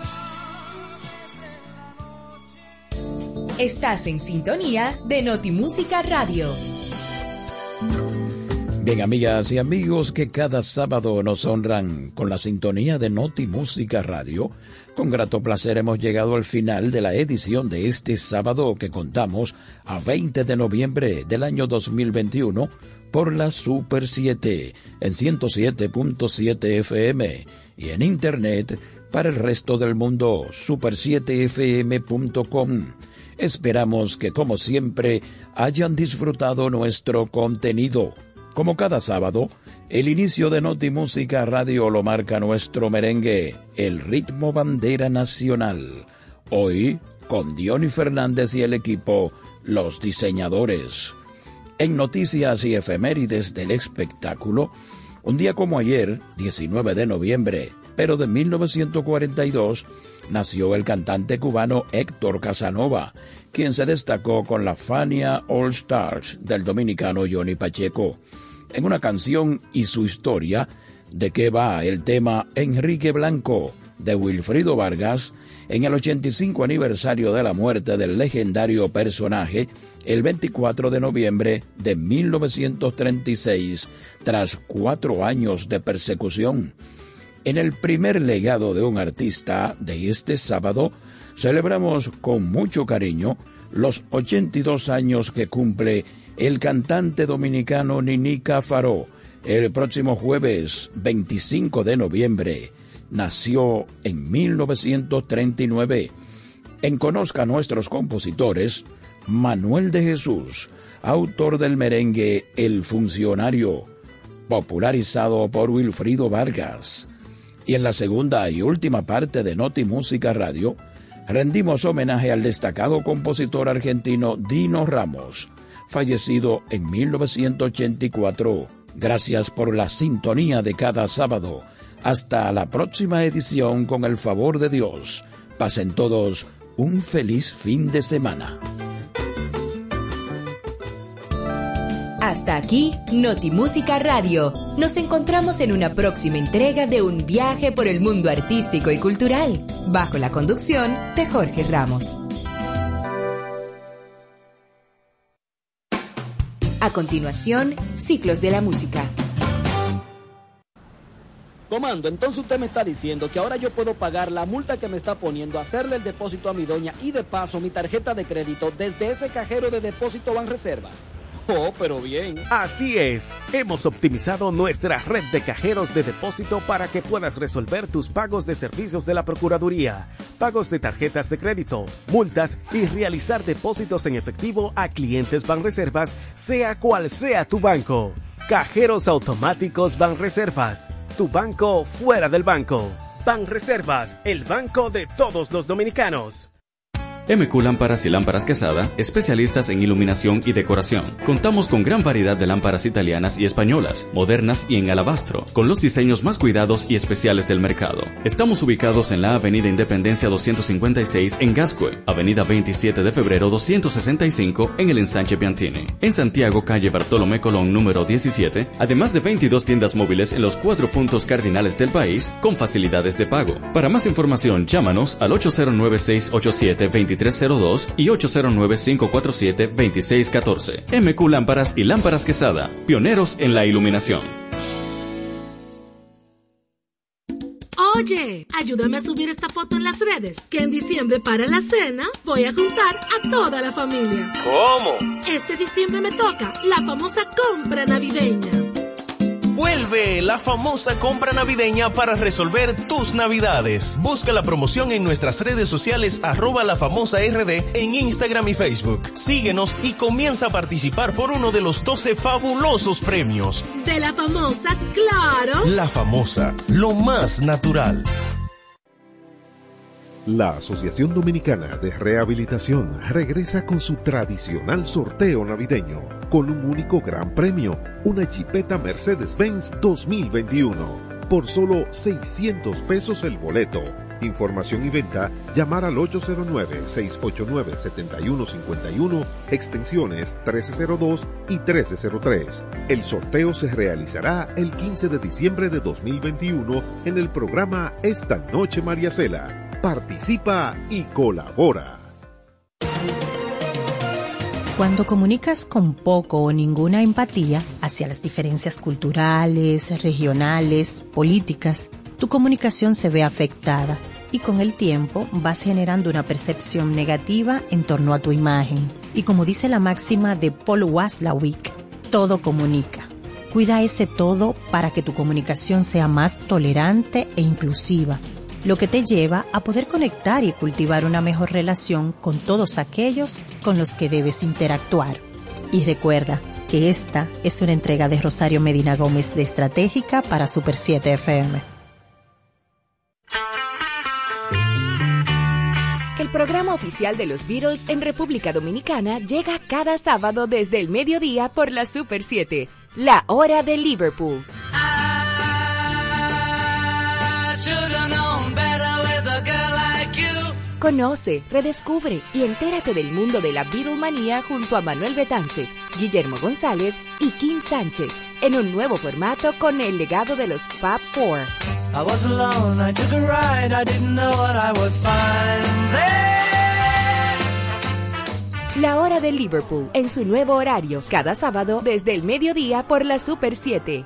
aves en la Estás en sintonía de Notimúsica Radio. Bien, amigas y amigos que cada sábado nos honran con la sintonía de Noti Música Radio, con grato placer hemos llegado al final de la edición de este sábado que contamos a 20 de noviembre del año 2021 por la Super 7 en 107.7 FM y en Internet para el resto del mundo super7fm.com. Esperamos que como siempre hayan disfrutado nuestro contenido. Como cada sábado, el inicio de Noti Música Radio lo marca nuestro merengue, el ritmo bandera nacional. Hoy, con Diony Fernández y el equipo, los diseñadores. En noticias y efemérides del espectáculo, un día como ayer, 19 de noviembre, pero de 1942, nació el cantante cubano Héctor Casanova, quien se destacó con la Fania All Stars del dominicano Johnny Pacheco. En una canción y su historia, de qué va el tema Enrique Blanco de Wilfrido Vargas, en el 85 aniversario de la muerte del legendario personaje, el 24 de noviembre de 1936, tras cuatro años de persecución. En el primer legado de un artista de este sábado, celebramos con mucho cariño los 82 años que cumple el cantante dominicano Nini Cáfaro. El próximo jueves 25 de noviembre nació en 1939. En Conozca a nuestros compositores, Manuel de Jesús, autor del merengue El Funcionario, popularizado por Wilfrido Vargas. Y en la segunda y última parte de Noti Música Radio, rendimos homenaje al destacado compositor argentino Dino Ramos, fallecido en 1984. Gracias por la sintonía de cada sábado. Hasta la próxima edición con el favor de Dios. Pasen todos un feliz fin de semana. Hasta aquí, Notimúsica Radio. Nos encontramos en una próxima entrega de un viaje por el mundo artístico y cultural, bajo la conducción de Jorge Ramos. A continuación, Ciclos de la Música. Comando, entonces usted me está diciendo que ahora yo puedo pagar la multa que me está poniendo, hacerle el depósito a mi doña y de paso mi tarjeta de crédito desde ese cajero de depósito Banreservas. Oh, pero bien. Así es, hemos optimizado nuestra red de cajeros de depósito para que puedas resolver tus pagos de servicios de la Procuraduría, pagos de tarjetas de crédito, multas y realizar depósitos en efectivo a clientes Banreservas, sea cual sea tu banco. Cajeros automáticos Banreservas, tu banco fuera del banco. Banreservas, el banco de todos los dominicanos. MQ Lámparas y Lámparas Quesada, especialistas en iluminación y decoración. Contamos con gran variedad de lámparas italianas y españolas, modernas y en alabastro, con los diseños más cuidados y especiales del mercado. Estamos ubicados en la Avenida Independencia 256 en Gascue, Avenida 27 de Febrero 265 en el Ensanche Piantini. En Santiago, calle Bartolomé Colón número 17, además de 22 tiendas móviles en los cuatro puntos cardinales del país con facilidades de pago. Para más información, llámanos al 809 687 2302 y 809-547-2614. MQ Lámparas y Lámparas Quesada, pioneros en la iluminación. Oye, ayúdame a subir esta foto en las redes, que en diciembre para la cena voy a juntar a toda la familia. ¿Cómo? Este diciembre me toca la famosa compra navideña. Vuelve la famosa compra navideña para resolver tus navidades. Busca la promoción en nuestras redes sociales arroba la famosa RD en Instagram y Facebook. Síguenos y comienza a participar por uno de los 12 fabulosos premios. De la famosa, claro. La famosa, lo más natural. La Asociación Dominicana de Rehabilitación regresa con su tradicional sorteo navideño, con un único gran premio, una Jeepeta Mercedes-Benz 2021, por solo 600 pesos el boleto. Información y venta, llamar al 809-689-7151, extensiones 1302 y 1303. El sorteo se realizará el 15 de diciembre de 2021 en el programa Esta Noche María Cela. Participa y colabora. Cuando comunicas con poco o ninguna empatía hacia las diferencias culturales, regionales, políticas, tu comunicación se ve afectada y con el tiempo vas generando una percepción negativa en torno a tu imagen. Y como dice la máxima de Paul Waslawick, todo comunica. Cuida ese todo para que tu comunicación sea más tolerante e inclusiva lo que te lleva a poder conectar y cultivar una mejor relación con todos aquellos con los que debes interactuar. Y recuerda que esta es una entrega de Rosario Medina Gómez de Estratégica para Super 7 FM. El programa oficial de los Beatles en República Dominicana llega cada sábado desde el mediodía por la Super 7, la hora de Liverpool. Conoce, redescubre y entérate del mundo de la Beatlemanía junto a Manuel Betances, Guillermo González y Kim Sánchez en un nuevo formato con el legado de los Fab Four. I was alone, I took a ride, I didn't know what I would find there. La hora de Liverpool en su nuevo horario, cada sábado desde el mediodía por la Super 7.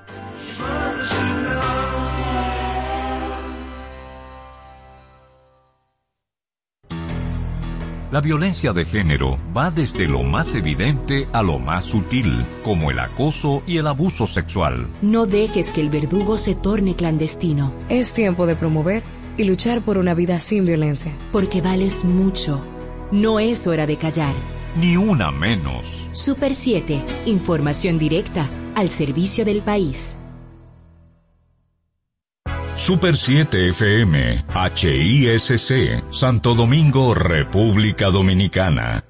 La violencia de género va desde lo más evidente a lo más sutil, como el acoso y el abuso sexual. No dejes que el verdugo se torne clandestino. Es tiempo de promover y luchar por una vida sin violencia. Porque vales mucho. No es hora de callar. Ni una menos. Super 7. Información directa al servicio del país. Super 7 FM, HISC, Santo Domingo, República Dominicana.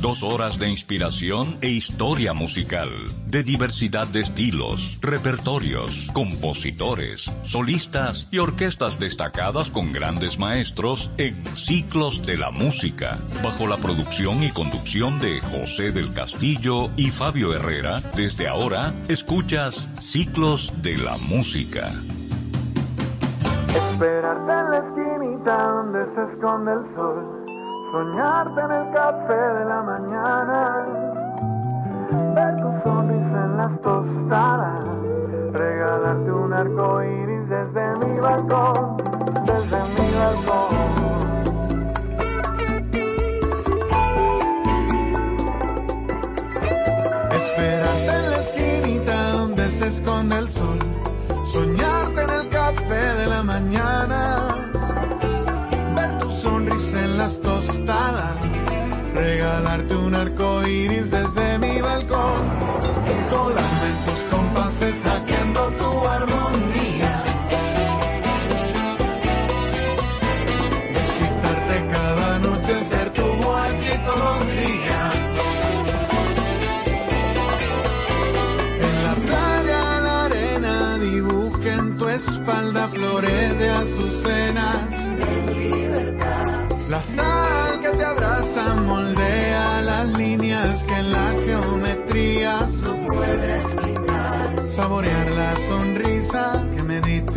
Dos horas de inspiración e historia musical, de diversidad de estilos, repertorios, compositores, solistas y orquestas destacadas con grandes maestros en Ciclos de la Música, bajo la producción y conducción de José del Castillo y Fabio Herrera. Desde ahora, escuchas Ciclos de la Música. Esperarte en la esquinita donde se esconde el sol soñarte en el café de la mañana, ver tu sonrisa en las tostadas, regalarte un arco iris desde mi balcón, desde mi balcón. Esperarte en la esquinita donde se esconde el sol, soñarte en el café de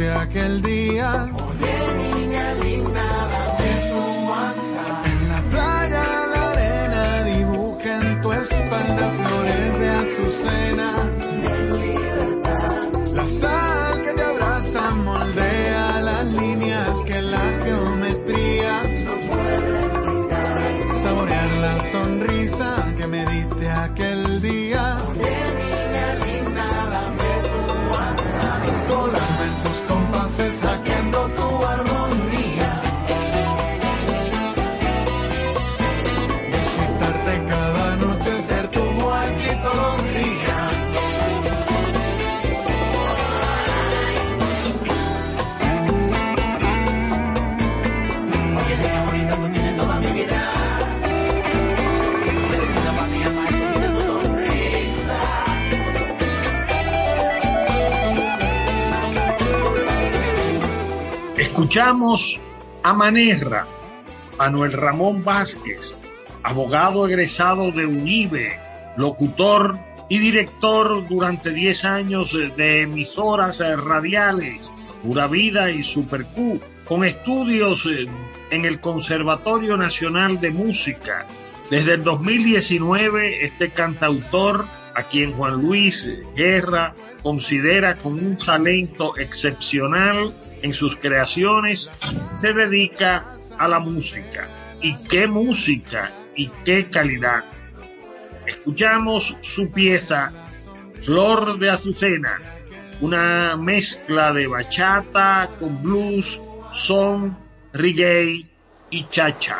aquel día. Escuchamos a Manerra, Manuel Ramón Vázquez, abogado egresado de UNIBE, locutor y director durante 10 años de emisoras radiales, Pura Vida y Super Q, con estudios eh, en el Conservatorio Nacional de Música. Desde el 2019, este cantautor, a quien Juan Luis Guerra considera con un talento excepcional en sus creaciones, se dedica a la música. ¿Y qué música? ¿Y qué calidad? Escuchamos su pieza Flor de Azucena, una mezcla de bachata con blues, son, reggae y cha-cha.